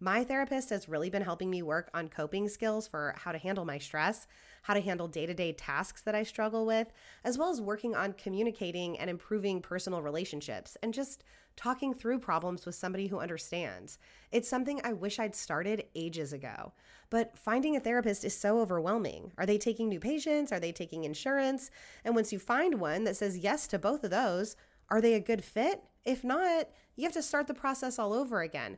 My therapist has really been helping me work on coping skills for how to handle my stress, how to handle day to day tasks that I struggle with, as well as working on communicating and improving personal relationships and just talking through problems with somebody who understands. It's something I wish I'd started ages ago. But finding a therapist is so overwhelming. Are they taking new patients? Are they taking insurance? And once you find one that says yes to both of those, are they a good fit? If not, you have to start the process all over again.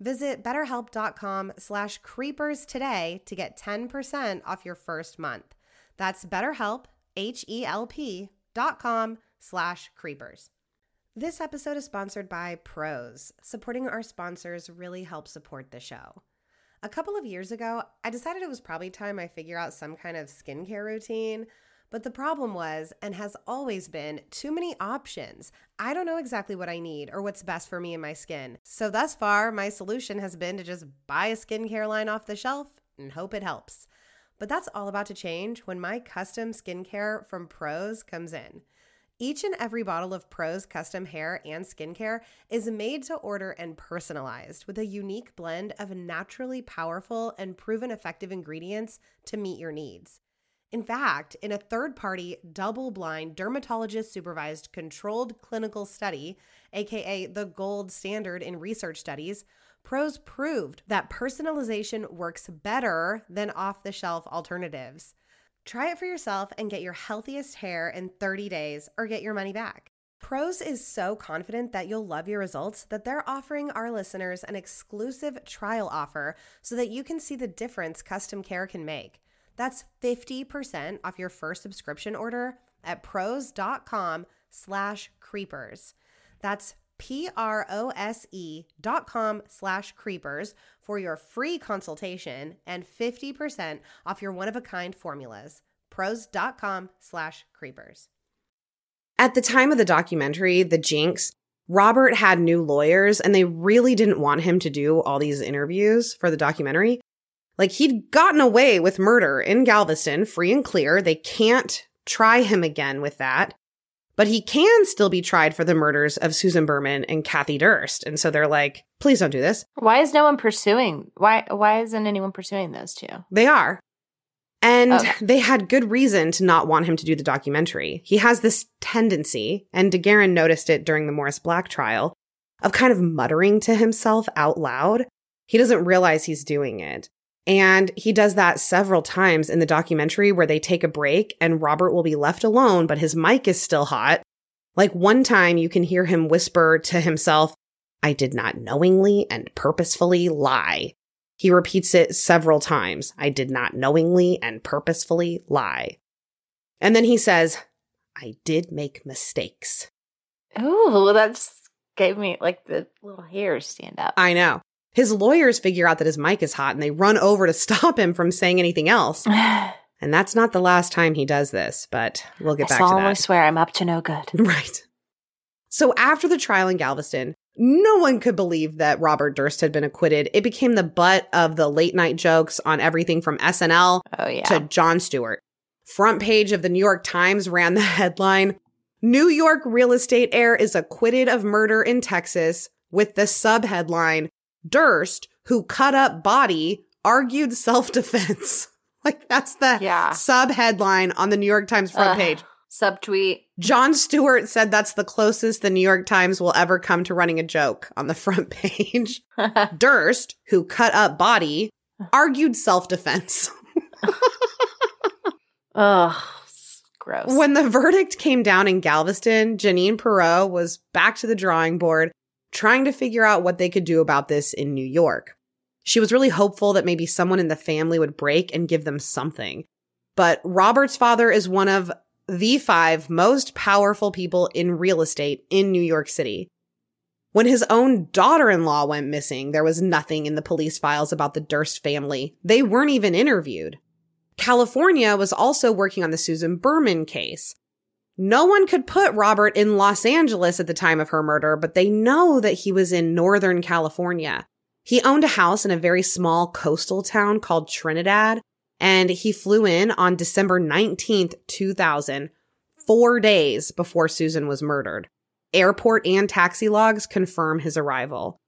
Visit betterhelp.com slash creepers today to get 10% off your first month. That's betterhelp, H-E-L-P dot com slash creepers. This episode is sponsored by Prose. Supporting our sponsors really helps support the show. A couple of years ago, I decided it was probably time I figure out some kind of skincare routine. But the problem was, and has always been, too many options. I don't know exactly what I need or what's best for me and my skin. So, thus far, my solution has been to just buy a skincare line off the shelf and hope it helps. But that's all about to change when my custom skincare from Prose comes in. Each and every bottle of Prose custom hair and skincare is made to order and personalized with a unique blend of naturally powerful and proven effective ingredients to meet your needs. In fact, in a third party, double blind, dermatologist supervised controlled clinical study, aka the gold standard in research studies, Prose proved that personalization works better than off the shelf alternatives. Try it for yourself and get your healthiest hair in 30 days or get your money back. Prose is so confident that you'll love your results that they're offering our listeners an exclusive trial offer so that you can see the difference custom care can make. That's 50% off your first subscription order at prose.com slash creepers. That's P-R-O-S-E dot com slash creepers for your free consultation and 50% off your one-of-a-kind formulas. Prose.com slash creepers. At the time of the documentary, The Jinx, Robert had new lawyers and they really didn't want him to do all these interviews for the documentary. Like he'd gotten away with murder in Galveston, free and clear. They can't try him again with that. But he can still be tried for the murders of Susan Berman and Kathy Durst. And so they're like, please don't do this. Why is no one pursuing? Why why isn't anyone pursuing those two? They are. And Okay. they had good reason to not want him to do the documentary. He has this tendency, and DeGuerin noticed it during the Morris Black trial, of kind of muttering to himself out loud. He doesn't realize he's doing it. And he does that several times in the documentary where they take a break and Robert will be left alone, but his mic is still hot. Like one time you can hear him whisper to himself, I did not knowingly and purposefully lie. He repeats it several times. I did not knowingly and purposefully lie. And then he says, I did make mistakes. Ooh, that's gave me like the little hairs stand up. I know. His lawyers figure out that his mic is hot and they run over to stop him from saying anything else. And that's not the last time he does this, but we'll get I back to solemnly that. swear I'm up to no good. Right. So after the trial in Galveston, no one could believe that Robert Durst had been acquitted. It became the butt of the late night jokes on everything from SNL Oh yeah. to Jon Stewart. Front page of the New York Times ran the headline New York real estate heir is acquitted of murder in Texas with the subheadline Durst, who cut up body, argued self defense. like that's the Yeah. subheadline on the New York Times front Ugh. page. Subtweet. Jon Stewart said that's the closest the New York Times will ever come to running a joke on the front page. Durst, who cut up body, argued self defense. Ugh. Gross. When the verdict came down in Galveston, Jeanine Pirro was back to the drawing board, trying to figure out what they could do about this in New York. She was really hopeful that maybe someone in the family would break and give them something. But Robert's father is one of the five most powerful people in real estate in New York City. When his own daughter in law went missing, there was nothing in the police files about the Durst family. They weren't even interviewed. California was also working on the Susan Berman case. No one could put Robert in Los Angeles at the time of her murder, but they know that he was in Northern California. He owned a house in a very small coastal town called Trinidad, and he flew in on December 19th, 2000, four days before Susan was murdered. Airport and taxi logs confirm his arrival.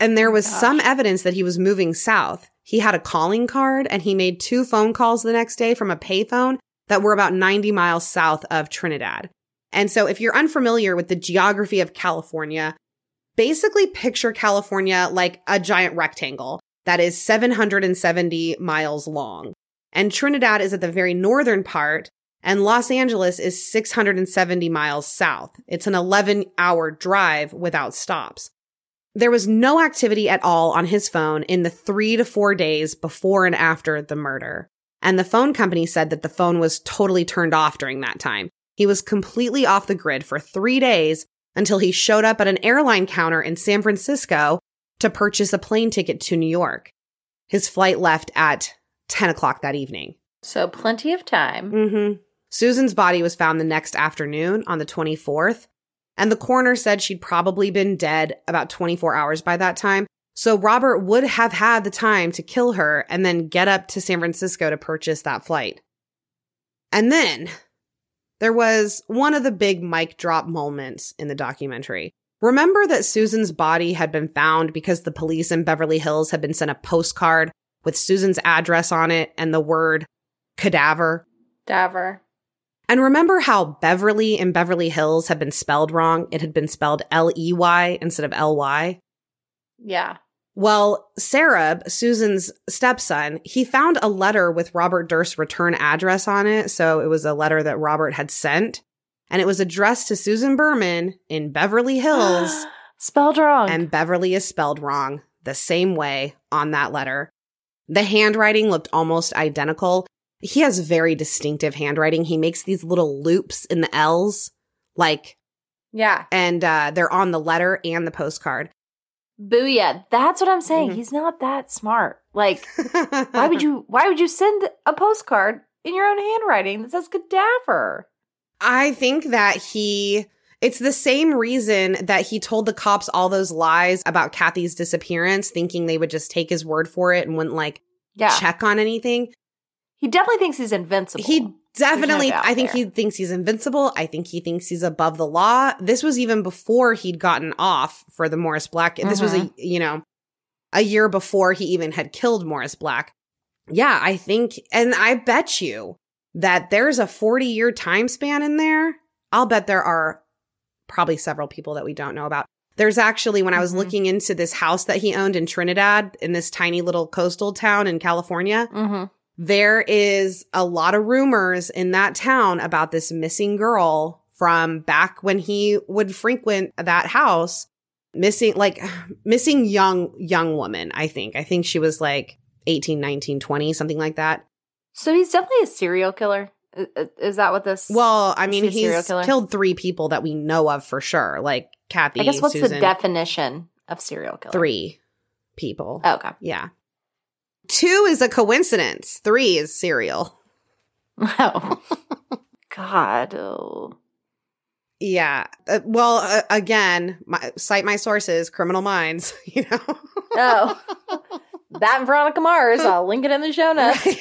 And there oh was gosh. some evidence that he was moving south. He had a calling card and he made two phone calls the next day from a payphone that were about 90 miles south of Trinidad. And so if you're unfamiliar with the geography of California, basically picture California like a giant rectangle that is 770 miles long. And Trinidad is at the very northern part, and Los Angeles is 670 miles south. It's an 11 hour drive without stops. There was no activity at all on his phone in the three to four days before and after the murder. And the phone company said that the phone was totally turned off during that time. He was completely off the grid for three days until he showed up at an airline counter in San Francisco to purchase a plane ticket to New York. His flight left at 10 o'clock that evening. so plenty of time. Mm-hmm. Susan's body was found the next afternoon on the 24th, and the coroner said she'd probably been dead about 24 hours by that time. So Robert would have had the time to kill her and then get up to San Francisco to purchase that flight. And then there was one of the big mic drop moments in the documentary. Remember that Susan's body had been found because the police in Beverly Hills had been sent a postcard with Susan's address on it and the word cadaver? Daver. And remember how Beverly in Beverly Hills had been spelled wrong? It had been spelled L E Y instead of L Y. Yeah. Well, Sareb, Susan's stepson, he found a letter with Robert Durst's return address on it. So it was a letter that Robert had sent. And it was addressed to Susan Berman in Beverly Hills. Spelled wrong. and Beverly is spelled wrong the same way on that letter. The handwriting looked almost identical. He has very distinctive handwriting. He makes these little loops in the L's, like, yeah. and uh, they're on the letter and the postcard. Booyah. That's what I'm saying. Mhm. He's not that smart. Like, why would you why would you send a postcard in your own handwriting that says cadaver? I think that he. It's the same reason that he told the cops all those lies about Kathy's disappearance, thinking they would just take his word for it and wouldn't like Yeah. check on anything. He definitely thinks he's invincible. He definitely, doubt I think there. he thinks he's invincible. I think he thinks he's above the law. This was even before he'd gotten off for the Morris Black. This was a, Mhm. you know, a year before he even had killed Morris Black. Yeah, I think, and I bet you that there's a 40 year time span in there. I'll bet there are probably several people that we don't know about. There's actually, when I was Mhm. looking into this house that he owned in Trinidad, in this tiny little coastal town in California, hmm there is a lot of rumors in that town about this missing girl from back when he would frequent that house missing like missing young young woman i think i think she was like 18 19 20 something like that So he's definitely a serial killer. Is that what this? Well, I mean, he he's killed three people that we know of for sure, like Kathy. I guess what's Susan, the definition of serial killer? Three people. Oh, okay. Yeah. Two is a coincidence. Three is serial. Oh. God. Oh. Yeah. Uh, well, uh, again, my, cite my sources, Criminal Minds. You know. Oh. that and Veronica Mars. I'll link it in the show notes. Right?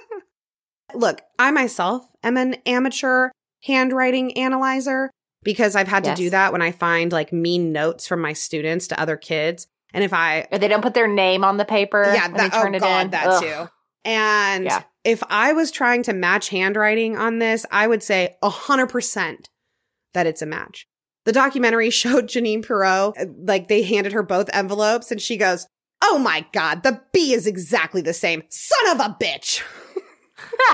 Look, I myself am an amateur handwriting analyzer because I've had Yes. to do that when I find like mean notes from my students to other kids. And if I, Or they don't put their name on the paper. yeah, that, they turn oh it God, in. that Ugh. too. And Yeah. if I was trying to match handwriting on this, I would say 100% that it's a match. The documentary showed Jeanine Pirro, uh, like they handed her both envelopes and she goes, Oh my God, the B is exactly the same. Son of a bitch.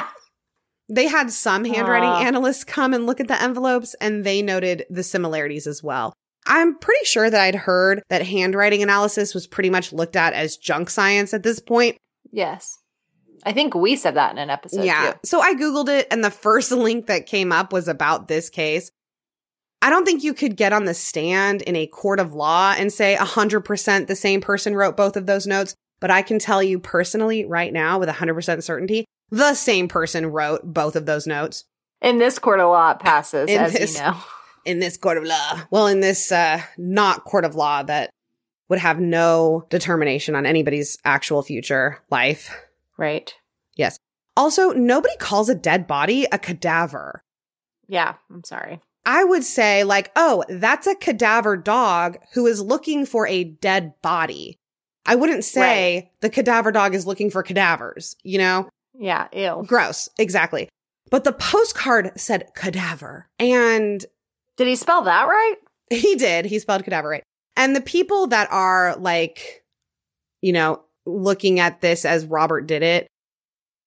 they had some handwriting Aw. analysts come and look at the envelopes and they noted the similarities as well. I'm pretty sure that I'd heard that handwriting analysis was pretty much looked at as junk science at this point. Yes. I think we said that in an episode. yeah. Too. So I Googled it, and the first link that came up was about this case. I don't think you could get on the stand in a court of law and say 100% the same person wrote both of those notes. But I can tell you personally right now with 100% certainty, the same person wrote both of those notes In this court, a lot passes, In as this- you know. in this court of law. Well, in this uh, not court of law that would have no determination on anybody's actual future life. Right. Yes. Also, nobody calls a dead body a cadaver. Yeah. I'm sorry. I would say, like, oh, that's a cadaver dog who is looking for a dead body. I wouldn't say the cadaver dog is looking for cadavers, you know? Yeah. Ew. Gross. Exactly. But the postcard said cadaver. And Did he spell that right? he did. He spelled cadaver right. And the people that are like, you know, looking at this as Robert did it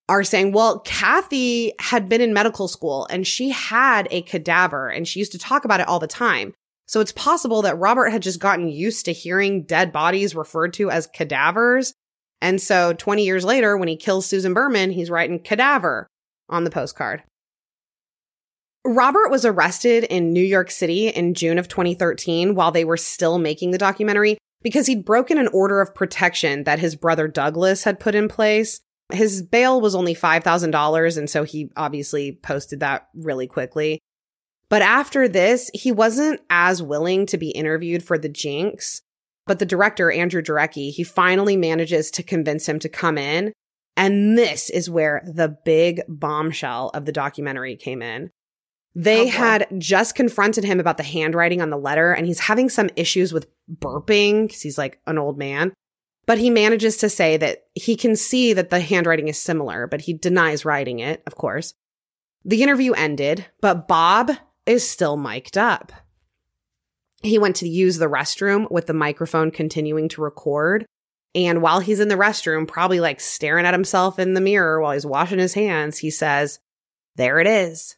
are saying, well, Kathy had been in medical school and she had a cadaver and she used to talk about it all the time. So it's possible that Robert had just gotten used to hearing dead bodies referred to as cadavers. And so 20 years later, when he kills Susan Berman, he's writing cadaver on the postcard. Robert was arrested in New York City in June of 2013 while they were still making the documentary because he'd broken an order of protection that his brother Douglas had put in place. His bail was only $5,000, and so he obviously posted that really quickly. But after this, he wasn't as willing to be interviewed for the Jinx. But the director, Andrew Jarecki, he finally manages to convince him to come in. And this is where the big bombshell of the documentary came in. They Oh, had just confronted him about the handwriting on the letter, and he's having some issues with burping because he's like an old man. But he manages to say that he can see that the handwriting is similar, but he denies writing it, of course. The interview ended, but Bob is still mic'd up. He went to use the restroom with the microphone continuing to record. And while he's in the restroom, probably like staring at himself in the mirror while he's washing his hands, he says, There it is.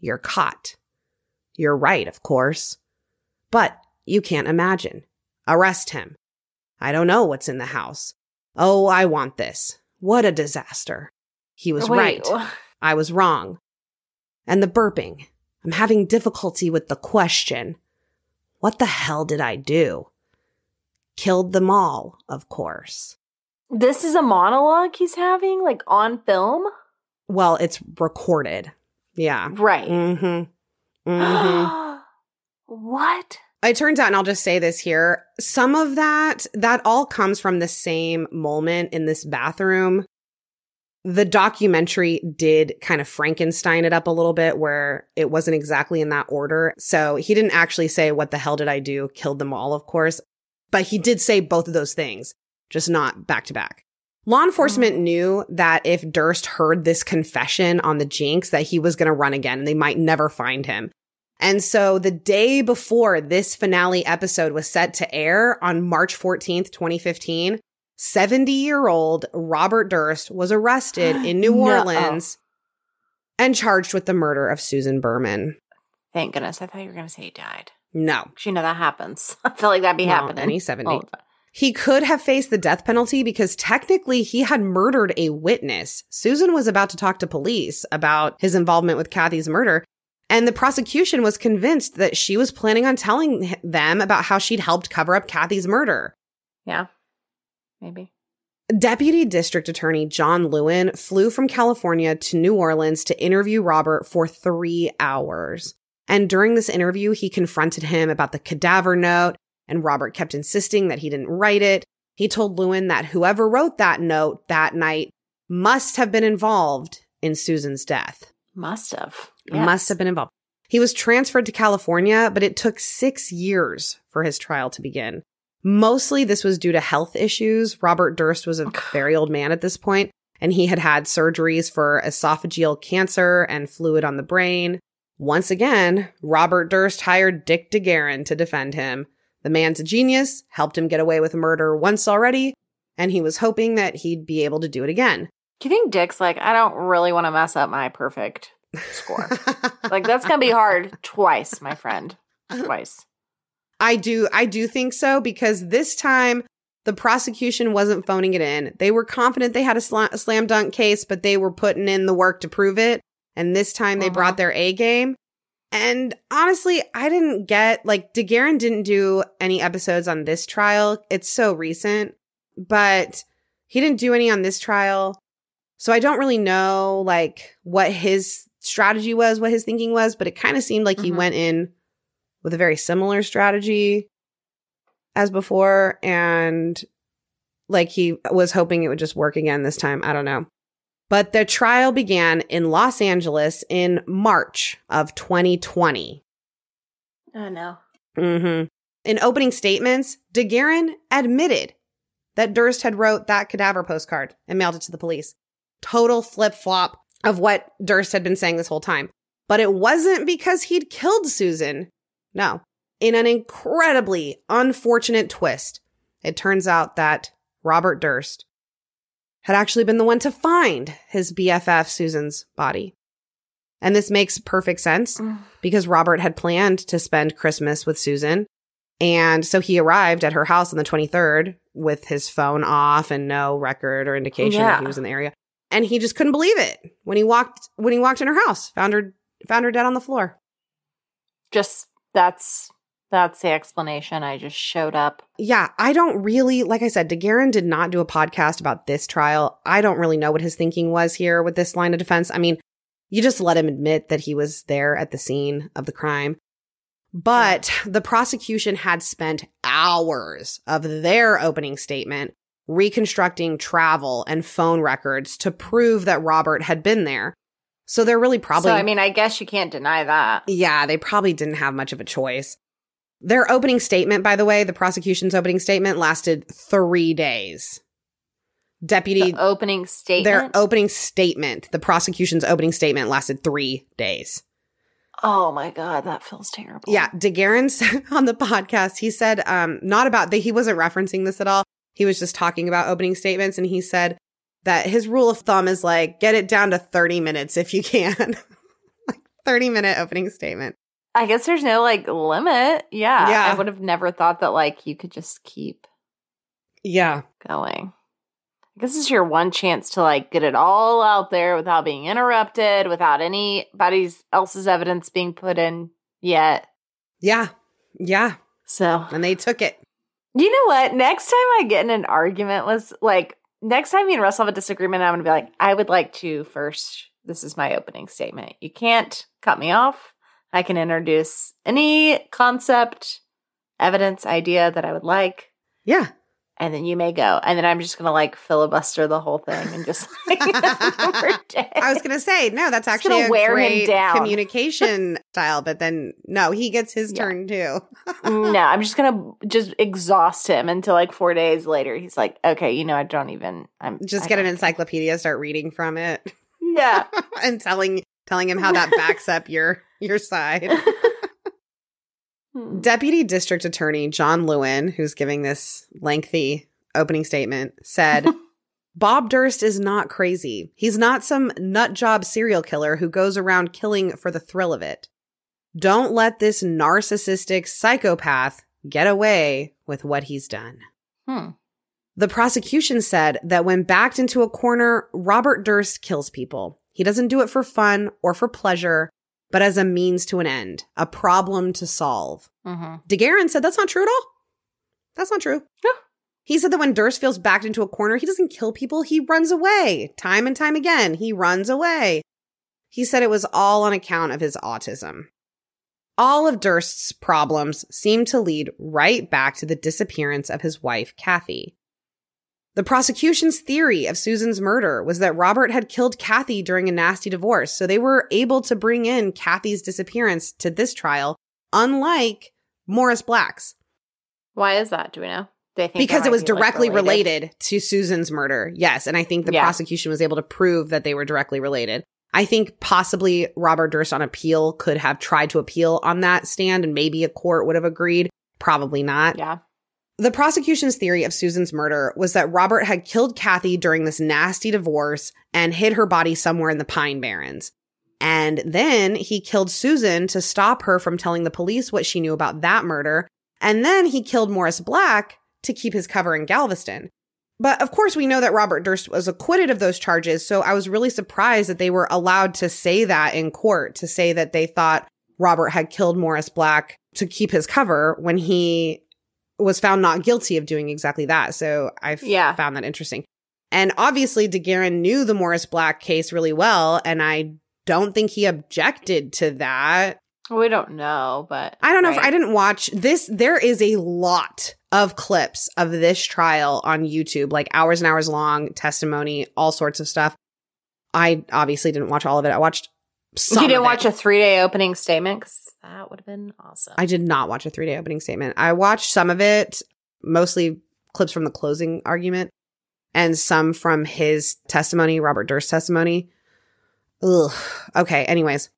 You're caught. You're right, of course. But you can't imagine. Arrest him. I don't know what's in the house. Oh, I want this. What a disaster. He was Wait, right. I was wrong. And the burping. I'm having difficulty with the question. What the hell did I do? Killed them all, of course. This is a monologue he's having, like on film? Well, it's recorded. Yeah. Right. Mm-hmm. Mm-hmm. what? It turns out, and I'll just say this here, some of that, that all comes from the same moment in this bathroom. The documentary did kind of Frankenstein it up a little bit where it wasn't exactly in that order. So he didn't actually say, What the hell did I do? Killed them all, of course. But he did say both of those things, just not back to back. Law enforcement knew that if Durst heard this confession on the Jinx, that he was going to run again and they might never find him. And so the day before this finale episode was set to air on March 14th, 2015, 70 year old Robert Durst was arrested in New No. Orleans and charged with the murder of Susan Berman. Thank goodness. I thought you were going to say he died. No, you know that happens. I feel like that'd be Well, happening. any 70. all the time. He could have faced the death penalty because technically he had murdered a witness. Susan was about to talk to police about his involvement with Kathy's murder. And the prosecution was convinced that she was planning on telling them about how she'd helped cover up Kathy's murder. Yeah. Maybe. Deputy District Attorney John Lewin flew from California to New Orleans to interview Robert for three hours. And during this interview, he confronted him about the cadaver note, and Robert kept insisting that he didn't write it. He told Lewin that whoever wrote that note that night must have been involved in Susan's death. Must have. Yes. Must have been involved. He was transferred to California, but it took six years for his trial to begin. Mostly this was due to health issues. Robert Durst was a very old man at this point, and he had had surgeries for esophageal cancer and fluid on the brain. Once again, Robert Durst hired Dick DeGuerin to defend him. The man's a genius, helped him get away with murder once already, and he was hoping that he'd be able to do it again. Do you think Dick's like, I don't really want to mess up my perfect score? like, that's going to be hard twice, my friend. Twice. I do I do think so because this time the prosecution wasn't phoning it in. They were confident they had a, sl- a slam dunk case, but they were putting in the work to prove it. And this time they uh-huh. brought their A game. And honestly, I didn't get like DeGuerin didn't do any episodes on this trial. It's so recent, but he didn't do any on this trial. So I don't really know like what his strategy was, what his thinking was, but it kind of seemed like mm-hmm. he went in with a very similar strategy as before and like he was hoping it would just work again this time. I don't know. But the trial began in Los Angeles in March of 2020. Oh no. Mhm. In opening statements, DeGuerin admitted that Durst had wrote that cadaver postcard and mailed it to the police. Total flip-flop of what Durst had been saying this whole time. But it wasn't because he'd killed Susan. No. In an incredibly unfortunate twist, it turns out that Robert Durst had actually been the one to find his BFF Susan's body. And this makes perfect sense because Robert had planned to spend Christmas with Susan. And so he arrived at her house on the 23rd with his phone off and no record or indication yeah. that he was in the area. And he just couldn't believe it when he walked when he walked in her house, found her found her dead on the floor. Just that's that's the explanation. I just showed up. Yeah, I don't really, like I said, DeGuerin did not do a podcast about this trial. I don't really know what his thinking was here with this line of defense. I mean, you just let him admit that he was there at the scene of the crime. But the prosecution had spent hours of their opening statement reconstructing travel and phone records to prove that Robert had been there. So they're really probably. So, I mean, I guess you can't deny that. Yeah, they probably didn't have much of a choice. Their opening statement, by the way, the prosecution's opening statement lasted three days. Deputy. The opening statement? Their opening statement, the prosecution's opening statement lasted three days. Oh my God, that feels terrible. Yeah. DeGuerin said on the podcast, he said, um, not about that, he wasn't referencing this at all. He was just talking about opening statements and he said, that his rule of thumb is like get it down to 30 minutes if you can. like 30 minute opening statement. I guess there's no like limit. Yeah. Yeah. I would have never thought that like you could just keep Yeah. going. I guess this is your one chance to like get it all out there without being interrupted, without anybody's else's evidence being put in yet. Yeah. Yeah. So and they took it. You know what? Next time I get in an argument was like next time me and Russell have a disagreement, I'm going to be like, I would like to first, this is my opening statement. You can't cut me off. I can introduce any concept, evidence, idea that I would like. Yeah. And then you may go. And then I'm just going to like filibuster the whole thing and just like, I was going to say, no, that's actually a wear great communication style. But then, no, he gets his yeah. turn too. no, I'm just going to just exhaust him until like four days later. He's like, okay, you know, I don't even, I'm just I get an encyclopedia, start reading from it. Yeah. and telling, telling him how that backs up your, your side. Hmm. Deputy District Attorney John Lewin, who's giving this lengthy opening statement, said, Bob Durst is not crazy. He's not some nut job serial killer who goes around killing for the thrill of it. Don't let this narcissistic psychopath get away with what he's done. Hmm. The prosecution said that when backed into a corner, Robert Durst kills people. He doesn't do it for fun or for pleasure, but as a means to an end, a problem to solve. Mm-hmm. DeGuerin said that's not true at all. That's not true. No. He said that when Durst feels backed into a corner, he doesn't kill people, he runs away. Time and time again, he runs away. He said it was all on account of his autism. All of Durst's problems seem to lead right back to the disappearance of his wife, Kathy. The prosecution's theory of Susan's murder was that Robert had killed Kathy during a nasty divorce, so they were able to bring in Kathy's disappearance to this trial, unlike Morris Black's, Why is that? Do we know? They think because it was be, like, directly related. to Susan's murder. Yes, and I think the Yeah. prosecution was able to prove that they were directly related. I think possibly Robert Durst on appeal could have tried to appeal on that stand and maybe a court would have agreed. Probably not. Yeah. The prosecution's theory of Susan's murder was that Robert had killed Kathy during this nasty divorce and hid her body somewhere in the Pine Barrens. And then he killed Susan to stop her from telling the police what she knew about that murder. And then he killed Morris Black to keep his cover in Galveston. But of course, we know that Robert Durst was acquitted of those charges. So I was really surprised that they were allowed to say that in court, to say that they thought Robert had killed Morris Black to keep his cover when he was found not guilty of doing exactly that. So I Yeah. found that interesting. And obviously, DeGuerin knew the Morris Black case really well. And I don't think he objected to that. We don't know, but I don't know if? I didn't watch this. There is a lot of clips of this trial on YouTube, like hours and hours long, testimony, all sorts of stuff. I obviously didn't watch all of it. I watched some. you didn't watch a three day opening statement because that would have been awesome. I did not watch a three day opening statement. I watched some of it, mostly clips from the closing argument, and some from his testimony, Robert Durst's testimony. Ugh. Okay. Anyways,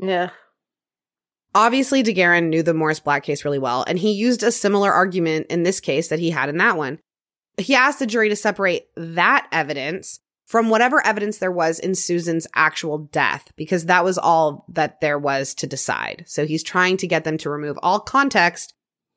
yeah. obviously DeGuerin knew the Morris Black case really well, and he used a similar argument in this case that he had in that one. He asked the jury to separate that evidence from whatever evidence there was in Susan's actual death, because that was all that there was to decide. So he's trying to get them to remove all context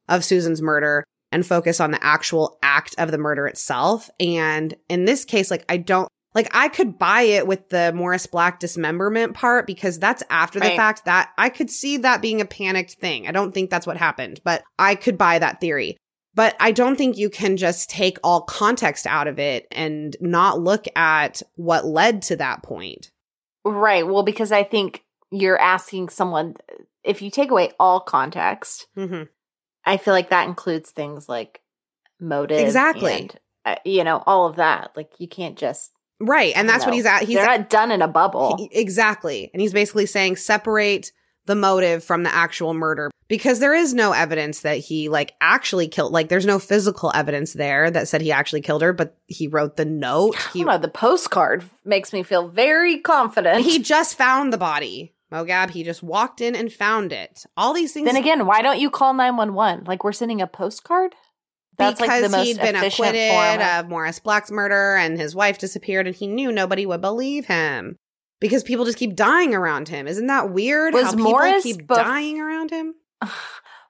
of Susan's murder and focus on the actual act of the murder itself. And in this case, like, I don't, like, I could buy it with the Morris Black dismemberment part because that's after the fact that I could see that being a panicked thing. I don't think that's what happened, but I could buy that theory. But I don't think you can just take all context out of it and not look at what led to that point. Right. Well, because I think you're asking someone if you take away all context, Mm-hmm. I feel like that includes things like motive, Exactly. and, uh, you know, all of that. Like you can't just. Right. And that's what he's at. He's not done in a bubble. He- exactly. And he's basically saying separate the motive from the actual murder because there is no evidence that he like actually killed like there's no physical evidence there that said he actually killed her but he wrote the note he know, the postcard makes me feel very confident. he just found the body mogab he just walked in and found it all these things then again, why don't you call nine one one? Like we're sending a postcard. That's because like the most he'd been acquitted of Morris Black's murder and his wife disappeared and he knew nobody would believe him because people just keep dying around him. Isn't that weird? Was how people Morris keep bef- dying around him?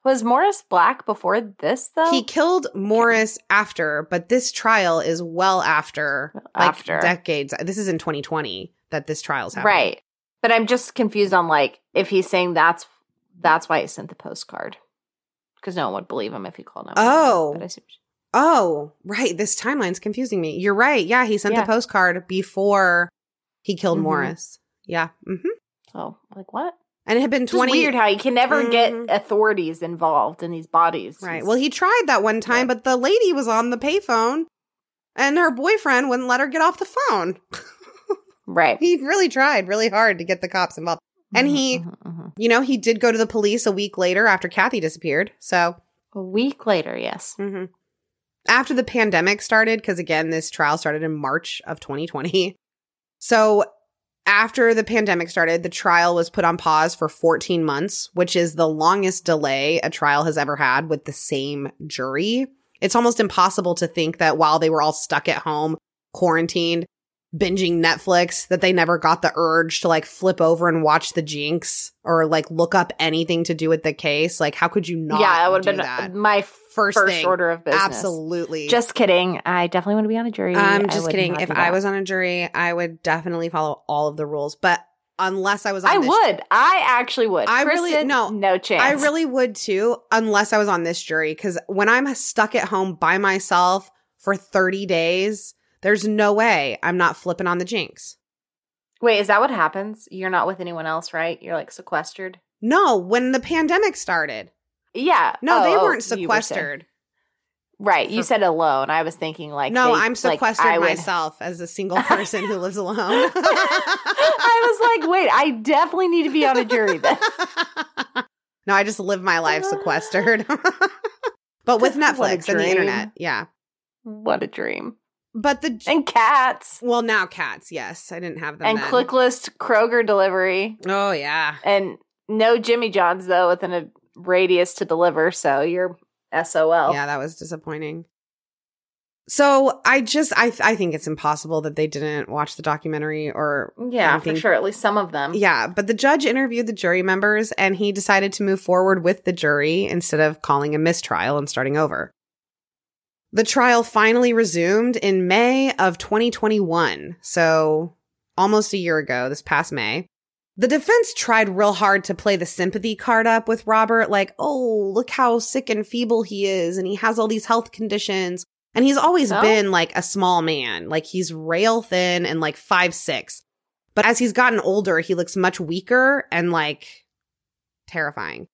Was Morris Black before this though? He killed Morris after, but this trial is well after, like decades. This is in 2020 that this trial's happening. right. But I'm just confused on like if he's saying that's that's why he sent the postcard because no one would believe him if he called him. Oh. But I see- Oh, right. This timeline's confusing me. You're right. Yeah, he sent Yeah. the postcard before he killed Mhm. Morris. Yeah. Mm-hmm. oh, like what? And it had been It's 20 weird how you can never get Mhm. authorities involved in these bodies. Right. He's- Well, he tried that one time, Yeah. but the lady was on the payphone and her boyfriend wouldn't let her get off the phone. right. he really tried really hard to get the cops involved. And Mhm, he- mhm, mhm. You know, he did go to the police a week later after Kathy disappeared. So, a week later, yes. mhm. after the pandemic started, because again, this trial started in March of 2020. So, after the pandemic started, the trial was put on pause for 14 months, which is the longest delay a trial has ever had with the same jury. It's almost impossible to think that while they were all stuck at home, quarantined, binging Netflix that they never got the urge to like flip over and watch the Jinx or like look up anything to do with the case. Like, how could you not? yeah, that would have been that? my first, first thing. order of business. Absolutely. Just kidding. I definitely want to be on a jury. I'm just kidding. If I was on a jury, I would definitely follow all of the rules. But unless I was on I would. I actually would. I really- Kristen, no. no chance. I really would too, unless I was on this jury. Because when I'm stuck at home by myself for 30 days, there's no way I'm not flipping on the jinx. wait. Is that what happens? You're not with anyone else, right? You're like sequestered. No, when the pandemic started. Yeah. No, Oh, they weren't you were sequestered. right. You For- said alone. I was thinking like no, they- I'm like, sequestered would- myself as a single person who lives alone. I was like, wait, I definitely need to be on a jury then. no, I just live my life sequestered. but with Netflix and the internet. Yeah. What a dream. But the And cats. well, now cats. Yes, I didn't have them. And then. clicklist Kroger delivery. Oh yeah. And no Jimmy John's though within a uh, radius to deliver, so you're SOL. Yeah, that was disappointing. So I just I I think it's impossible that they didn't watch the documentary or Yeah, anything. for sure. At least some of them. Yeah, but the judge interviewed the jury members and he decided to move forward with the jury instead of calling a mistrial and starting over. The trial finally resumed in May of 2021, so almost a year ago, this past May. The defense tried real hard to play the sympathy card up with Robert, like, oh, look how sick and feeble he is, and he has all these health conditions. And he's always So? been like a small man, like he's rail thin and like five six. But as he's gotten older, he looks much weaker and like terrifying.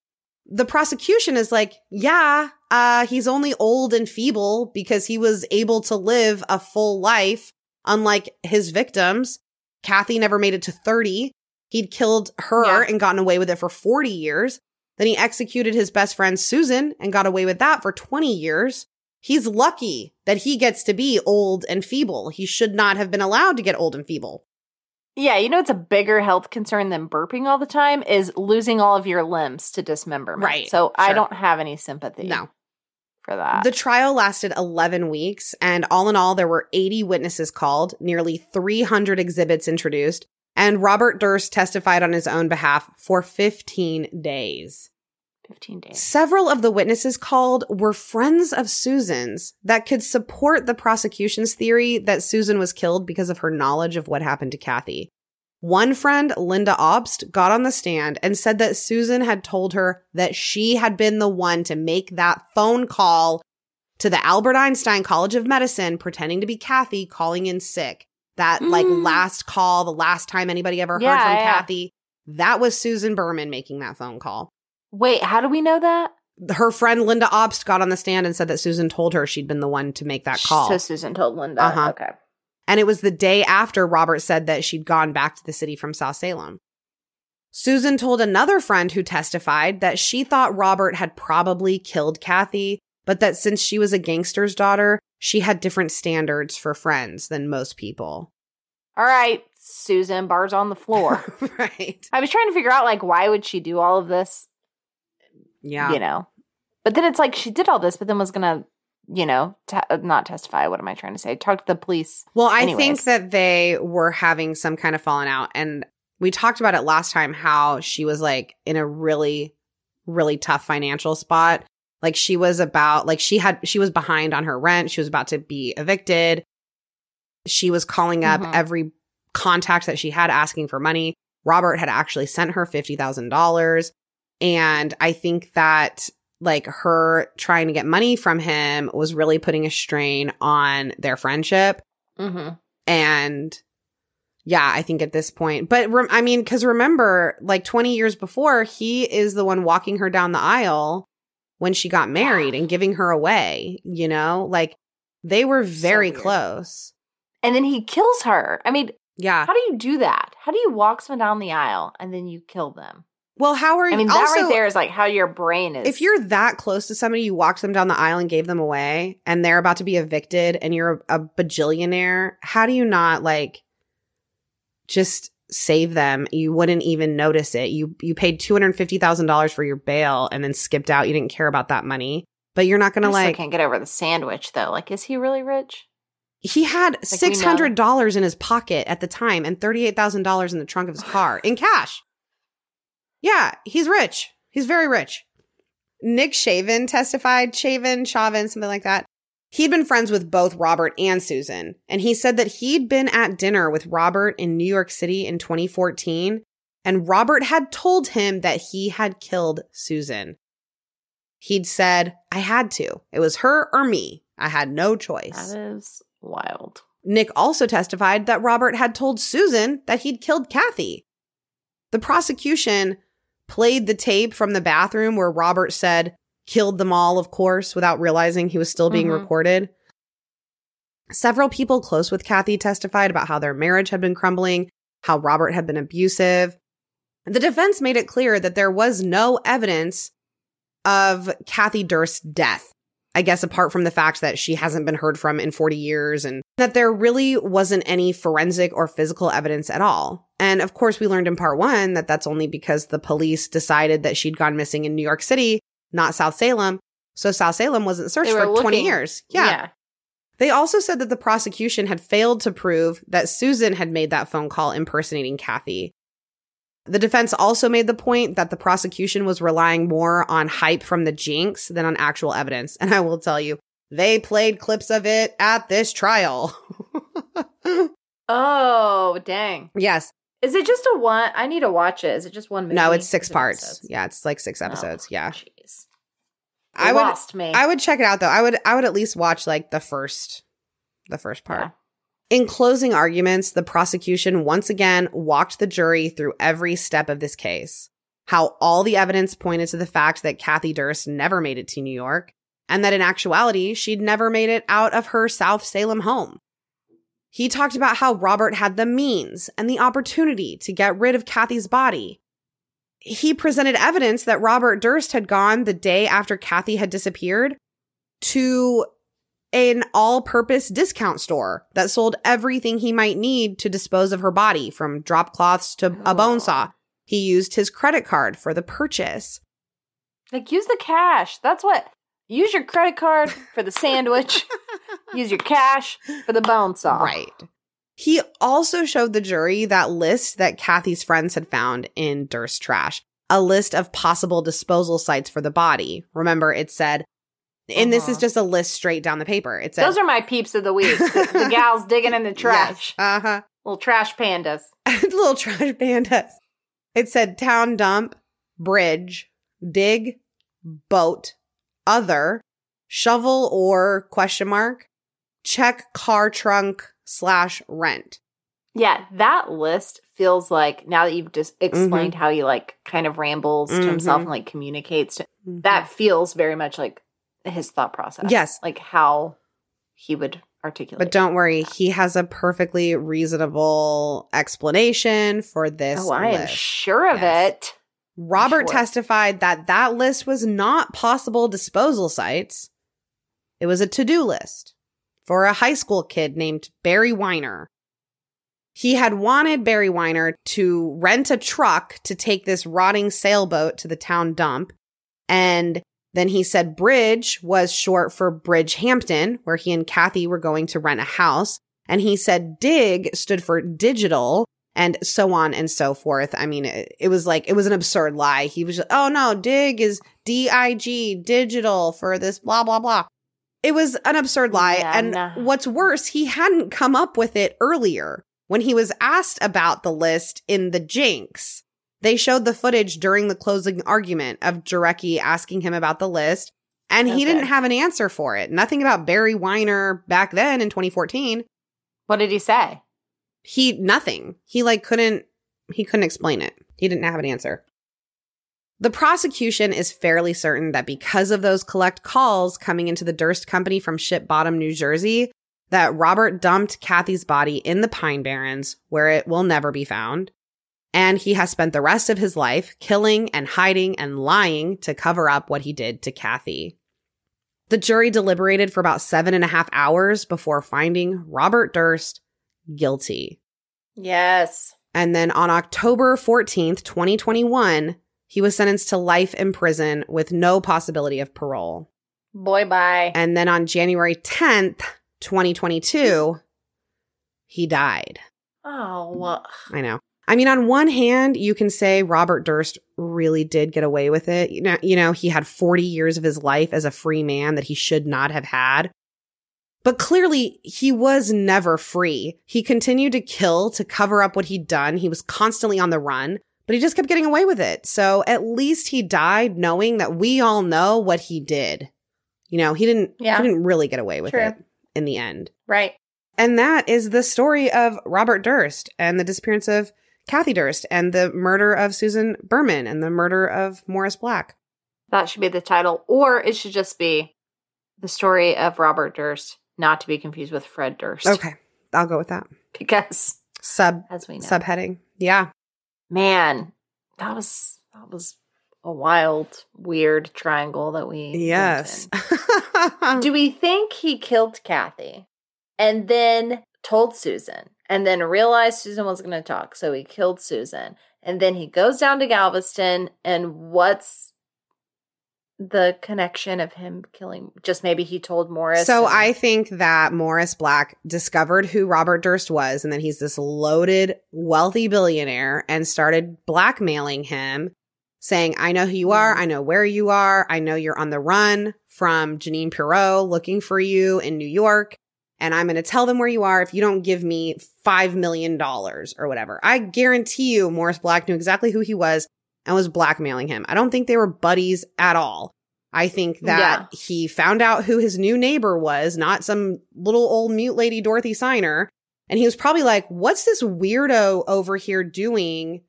The prosecution is like, yeah, uh, he's only old and feeble because he was able to live a full life, unlike his victims. Kathy never made it to 30. He'd killed her Yeah. and gotten away with it for 40 years. Then he executed his best friend Susan and got away with that for 20 years. He's lucky that he gets to be old and feeble. He should not have been allowed to get old and feeble. Yeah, you know it's a bigger health concern than burping all the time is losing all of your limbs to dismemberment. Right, So I don't have any sympathy No. For that. The trial lasted 11 weeks, and all in all, there were 80 witnesses called, nearly 300 exhibits introduced, and Robert Durst testified on his own behalf for 15 days. 15 days. Several of the witnesses called were friends of Susan's that could support the prosecution's theory that Susan was killed because of her knowledge of what happened to Kathy. One friend, Linda Obst, got on the stand and said that Susan had told her that she had been the one to make that phone call to the Albert Einstein College of Medicine pretending to be Kathy calling in sick. That like Mm. last call, the last time anybody ever heard Yeah, from yeah. Kathy, that was Susan Berman making that phone call Wait, how do we know that? her friend Linda Obst got on the stand and said that Susan told her she'd been the one to make that call. So Susan told Linda. Uh-huh. Okay. And it was the day after Robert said that she'd gone back to the city from South Salem. Susan told another friend who testified that she thought Robert had probably killed Kathy, but that since she was a gangster's daughter, she had different standards for friends than most people. All right, Susan, bars on the floor. right. I was trying to figure out like why would she do all of this? Yeah. You know. But then it's like she did all this but then was going to, you know, te- uh, not testify. What am I trying to say? Talk to the police. Well, I Anyways. think that they were having some kind of falling out. And we talked about it last time how she was like in a really, really tough financial spot. Like she was about, like she had, she was behind on her rent. She was about to be evicted. She was calling up Mhm. every contact that she had asking for money. Robert had actually sent her $50,000. And I think that like her trying to get money from him was really putting a strain on their friendship. Mm-hmm. And yeah, I think at this point, but rem- I mean, because remember, like 20 years before, he is the one walking her down the aisle when she got married and giving her away, you know? Like they were very weird. close. And then he kills her. I mean, Yeah. how do you do that? How do you walk someone down the aisle and then you kill them? Well, how are you? I mean, that also, right there is like how your brain is. If you're that close to somebody, you walked them down the aisle and gave them away, and they're about to be evicted, and you're a, a bajillionaire, how do you not like just save them? You wouldn't even notice it. You you paid two hundred fifty thousand dollars for your bail and then skipped out. You didn't care about that money, but you're not gonna still like. can't get over the sandwich though. Like, is he really rich? He had we know. $600 in his pocket at the time and $38,000 in the trunk of his car in cash. Yeah, he's rich. He's very rich. Nick Shaven testified, Shaven, Chauvin, something like that. He'd been friends with both Robert and Susan, and he said that he'd been at dinner with Robert in New York City in 2014, and Robert had told him that he had killed Susan. He'd said, I had to. It was her or me. I had no choice. That is wild. Nick also testified that Robert had told Susan that he'd killed Kathy. The prosecution played the tape from the bathroom where Robert said, killed them all, of course, without realizing he was still being Mhm. recorded. Several people close with Kathy testified about how their marriage had been crumbling, how Robert had been abusive. The defense made it clear that there was no evidence of Kathy Durst's death. I guess apart from the fact that she hasn't been heard from in 40 years and that there really wasn't any forensic or physical evidence at all. And of course, we learned in part one that that's only because the police decided that she'd gone missing in New York City, not South Salem. So South Salem wasn't searched for were 20 looking. years. Yeah. They also said that the prosecution had failed to prove that Susan had made that phone call impersonating Kathy. The defense also made the point that the prosecution was relying more on hype from the jinx than on actual evidence. And I will tell you, they played clips of it at this trial. Oh, dang. yes. Is it just a one? I need to watch it. Is it just one movie? No, it's six parts. episodes? Yeah, it's like six oh, episodes. yeah. Jeez. I would me. I would check it out though. I would I would at least watch like the first the first part. Yeah. In closing arguments, the prosecution once again walked the jury through every step of this case. How all the evidence pointed to the fact that Kathy Durst never made it to New York, and that in actuality, she'd never made it out of her South Salem home. He talked about how Robert had the means and the opportunity to get rid of Kathy's body. He presented evidence that Robert Durst had gone the day after Kathy had disappeared to an all purpose discount store that sold everything he might need to dispose of her body, from drop cloths to a bone saw. Oh. He used his credit card for the purchase. Like, use the cash. That's what. Use your credit card for the sandwich. use your cash for the bone saw. Right. He also showed the jury that list that Kathy's friends had found in Durst trash, a list of possible disposal sites for the body. Remember, it said, and this is Uh-huh. just a list straight down the paper. It said, Those are my peeps of the week. the, the gals digging in the trash. Uh huh. Little trash pandas. little trash pandas. It said town dump, bridge, dig, boat, other, shovel or question mark, check car trunk slash rent. Yeah, that list feels like now that you've just explained Mm-hmm. how he like kind of rambles to himself and like communicates to that feels very much like his thought process. Yes. Like how he would articulate. But don't worry, he has a perfectly reasonable explanation for this. Oh, I am sure of Yes. it. Robert sure. testified that that list was not possible disposal sites. It was a to do list for a high school kid named Barry Weiner. He had wanted Barry Weiner to rent a truck to take this rotting sailboat to the town dump. And then he said Bridge was short for Bridgehampton, where he and Kathy were going to rent a house. And he said Dig stood for digital and so on and so forth. I mean, it, it was like, it was an absurd lie. He was just, oh no, dig is D I G, digital for this, blah, blah, blah. It was an absurd lie. Yeah, and nah. what's worse, he hadn't come up with it earlier. When he was asked about the list in the Jinx, they showed the footage during the closing argument of Jarecki asking him about the list, and he Okay. didn't have an answer for it. Nothing about Barry Weiner back then in 2014 What did he say? he nothing he like couldn't he couldn't explain it he didn't have an answer the prosecution is fairly certain that because of those collect calls coming into the durst company from ship bottom new jersey that robert dumped kathy's body in the pine barrens where it will never be found and he has spent the rest of his life killing and hiding and lying to cover up what he did to kathy the jury deliberated for about seven and a half hours before finding robert durst guilty Yes. and then on October 14th, 2021, he was sentenced to life in prison with no possibility of parole. Boy, bye. And then on January 10th, 2022, he died. Oh, I know. I mean, on one hand, you can say Robert Durst really did get away with it. You know, you know, he had 40 years of his life as a free man that he should not have had. But clearly, he was never free. He continued to kill to cover up what he'd done. He was constantly on the run, but he just kept getting away with it. So at least he died knowing that we all know what he did. You know, he didn't Yeah. he didn't really get away with True. it in the end. right. And that is the story of Robert Durst and the disappearance of Kathy Durst and the murder of Susan Berman and the murder of Morris Black. That should be the title, or it should just be the story of Robert Durst, not to be confused with Fred Durst. Okay, I'll go with that. Because, Sub as we know, subheading. Yeah. man, that was that was a wild, weird triangle that we. Yes. Do we think he killed Kathy and then told Susan and then realized Susan was going to talk, so he killed Susan, and then he goes down to Galveston, and what's the connection of him killing? Just maybe he told Morris. So and- I think that Morris Black discovered who Robert Durst was, and then he's this loaded, wealthy billionaire, and started blackmailing him, saying, "I know who you are. Mm-hmm. I know where you are. I know you're on the run from Jeanine Pirro, looking for you in New York, and I'm going to tell them where you are if you don't give me five million dollars or whatever." I guarantee you, Morris Black knew exactly who he was and was blackmailing him. I don't think they were buddies at all. I think that he found out who his new neighbor was, not some little old mute lady Dorothy Ciner. And he was probably like, what's this weirdo over here doing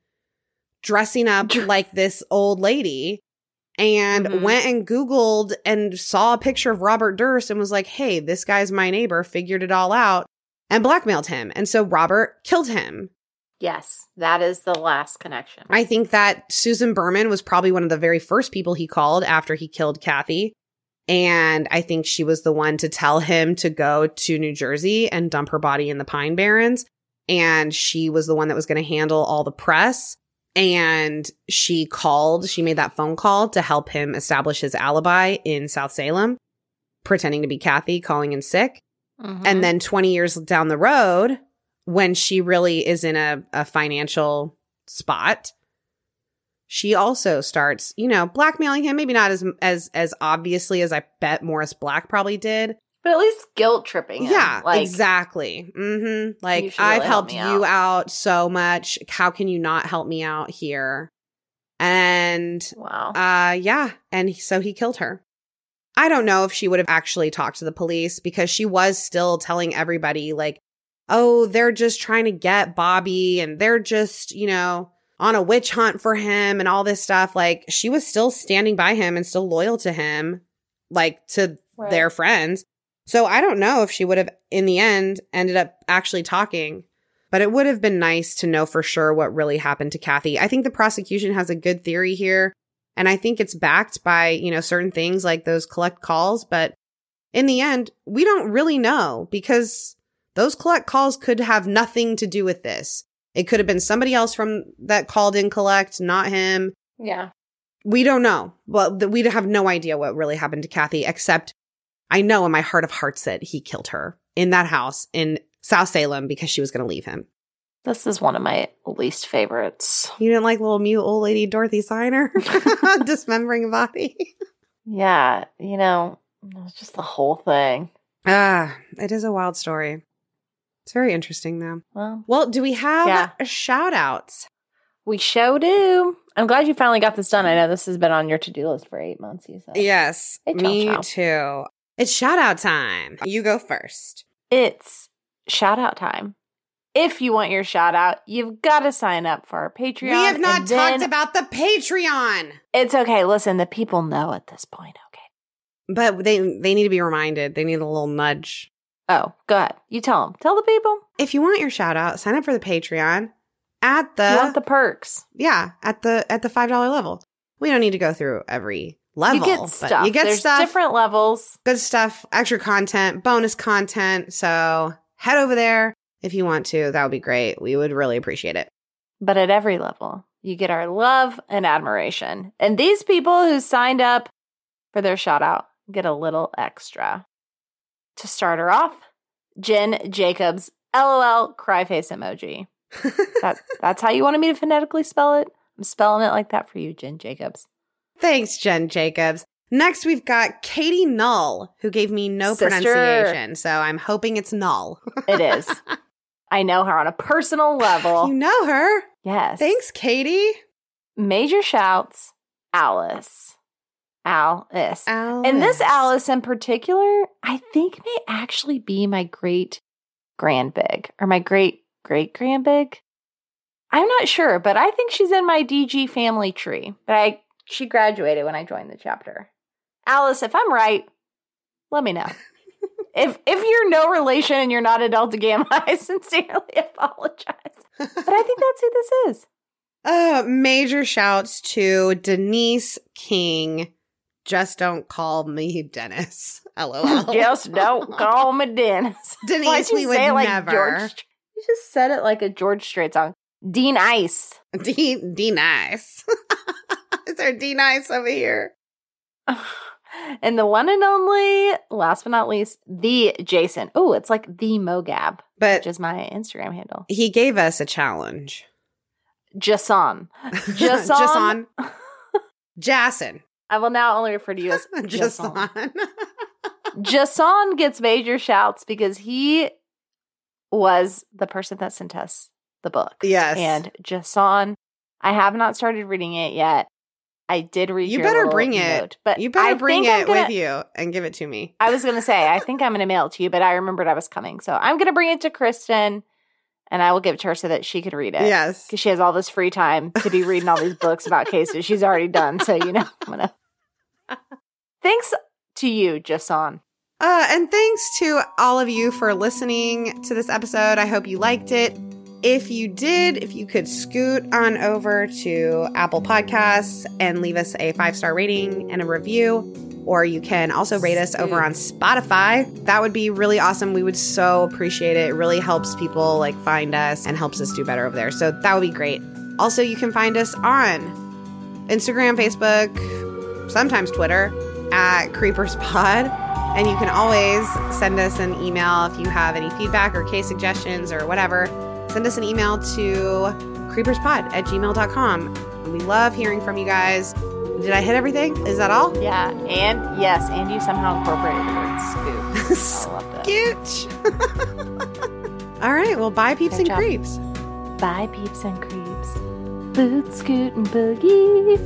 dressing up like this old lady? And Mhm. went and Googled and saw a picture of Robert Durst and was like, hey, this guy's my neighbor, figured it all out and blackmailed him. And so Robert killed him. yes, that is the last connection. I think that Susan Berman was probably one of the very first people he called after he killed Kathy. And I think she was the one to tell him to go to New Jersey and dump her body in the Pine Barrens. And she was the one that was going to handle all the press. And she called, she made that phone call to help him establish his alibi in South Salem, pretending to be Kathy, calling in sick. Mhm. And then 20 years down the road, when she really is in a, a financial spot, she also starts, you know, blackmailing him. Maybe not as as as obviously as I bet Morris Black probably did. But at least guilt tripping. Him. Yeah, like exactly. Mm-hmm. Like I've really help helped me you out so much. How can you not help me out here? And wow. uh yeah, and so he killed her. I don't know if she would have actually talked to the police because she was still telling everybody like, "Oh, they're just trying to get Bobby and they're just, you know, on a witch hunt for him and all this stuff." Like she was still standing by him and still loyal to him like to Right. their friends. So I don't know if she would have in the end ended up actually talking. But it would have been nice to know for sure what really happened to Kathy. I think the prosecution has a good theory here. And I think it's backed by, you know, certain things like those collect calls. But in the end, we don't really know because those collect calls could have nothing to do with this. It could have been somebody else from that called in collect, not him. yeah. We don't know. Well, th- we have no idea what really happened to Kathy, except I know in my heart of hearts that he killed her in that house in South Salem because she was going to leave him. This is one of my least favorites. You didn't like little mute old lady Dorothy Ciner dismembering a body? Yeah, you know, it's just the whole thing. Ah, it is a wild story. It's very interesting though. Well, Well, do we have Yeah. shout outs? we show do. I'm glad you finally got this done. I know this has been on your to do list for eight months. You said Yes, Hey, chow me chow. too. It's shout out time. You go first. it's shout out time. If you want your shout out, you've got to sign up for our Patreon. we have not talked about the Patreon. It's okay. Listen, the people know at this point. Okay. But they they need to be reminded. They need a little nudge. Oh, go ahead. You tell them. Tell the people. If you want your shout out, sign up for the Patreon at the, you want the perks. yeah at the at the five dollar level. We don't need to go through every level. you get stuff. You get There's stuff. different levels. good stuff, extra content, bonus content. So head over there if you want to. That would be great. We would really appreciate it. But at every level, you get our love and admiration. And these people who signed up for their shout out get a little extra. To start her off, Jen Jacobs, LOL, cry face emoji. That, that's how you wanted me to phonetically spell it? I'm spelling it like that for you, Jen Jacobs. Thanks, Jen Jacobs. Next, we've got Katie Null, who gave me no Sister. pronunciation. So I'm hoping it's Null. It is. I know her on a personal level. you know her. Yes. Thanks, Katie. Major shouts, Alice. Alice. Alice. And this Alice in particular, I think may actually be my great grandbig or my great great grandbig. I'm not sure, but I think she's in my DG family tree. But I she graduated when I joined the chapter. Alice, if I'm right, let me know. if if you're no relation and you're not a Delta Gamma, I sincerely apologize. But I think that's who this is. Uh, major shouts to Denise King. Just don't call me Dennis. LOL. Just don't call me Dennis. Denise, we would say like never. George? You just said it like a George Strait song. Dean Ice. Dean D nice. There D nice over here? and the one and only, last but not least, the Jason. Oh, it's like the Mogab, But which is my Instagram handle. he gave us a challenge. Jason. Jason. Jason. Jason. I will now only refer to you as. Jason. Jason gets major shouts because he was the person that sent us the book. yes. And Jason, I have not started reading it yet. I did read. You better bring it. but you better I bring it gonna- with you and give it to me. I was gonna say, I think I'm gonna mail it to you, but I remembered I was coming, so I'm gonna bring it to Kristen, and I will give it to her so that she can read it. Yes. because she has all this free time to be reading all these books about cases she's already done. So you know, I'm gonna. Thanks to you, Jason. Uh, and thanks to all of you for listening to this episode. I hope you liked it. If you did, if you could scoot on over to Apple Podcasts and leave us a five star rating and a review, or you can also rate us over on Spotify. That would be really awesome. We would so appreciate it. It really helps people like find us and helps us do better over there. So that would be great. Also, you can find us on Instagram, Facebook, sometimes Twitter at Creepers Pod. And you can always send us an email if you have any feedback or case suggestions or whatever. Send us an email to creeperspod at gmail.com. We love hearing from you guys. Did I hit everything? Is that all? Yeah, and yes, and you somehow incorporated the word scoop. I loved it. Scooch. all right. Well, bye, peeps Good and job. creeps. Bye, peeps and creeps. Boot, scoot, and boogie.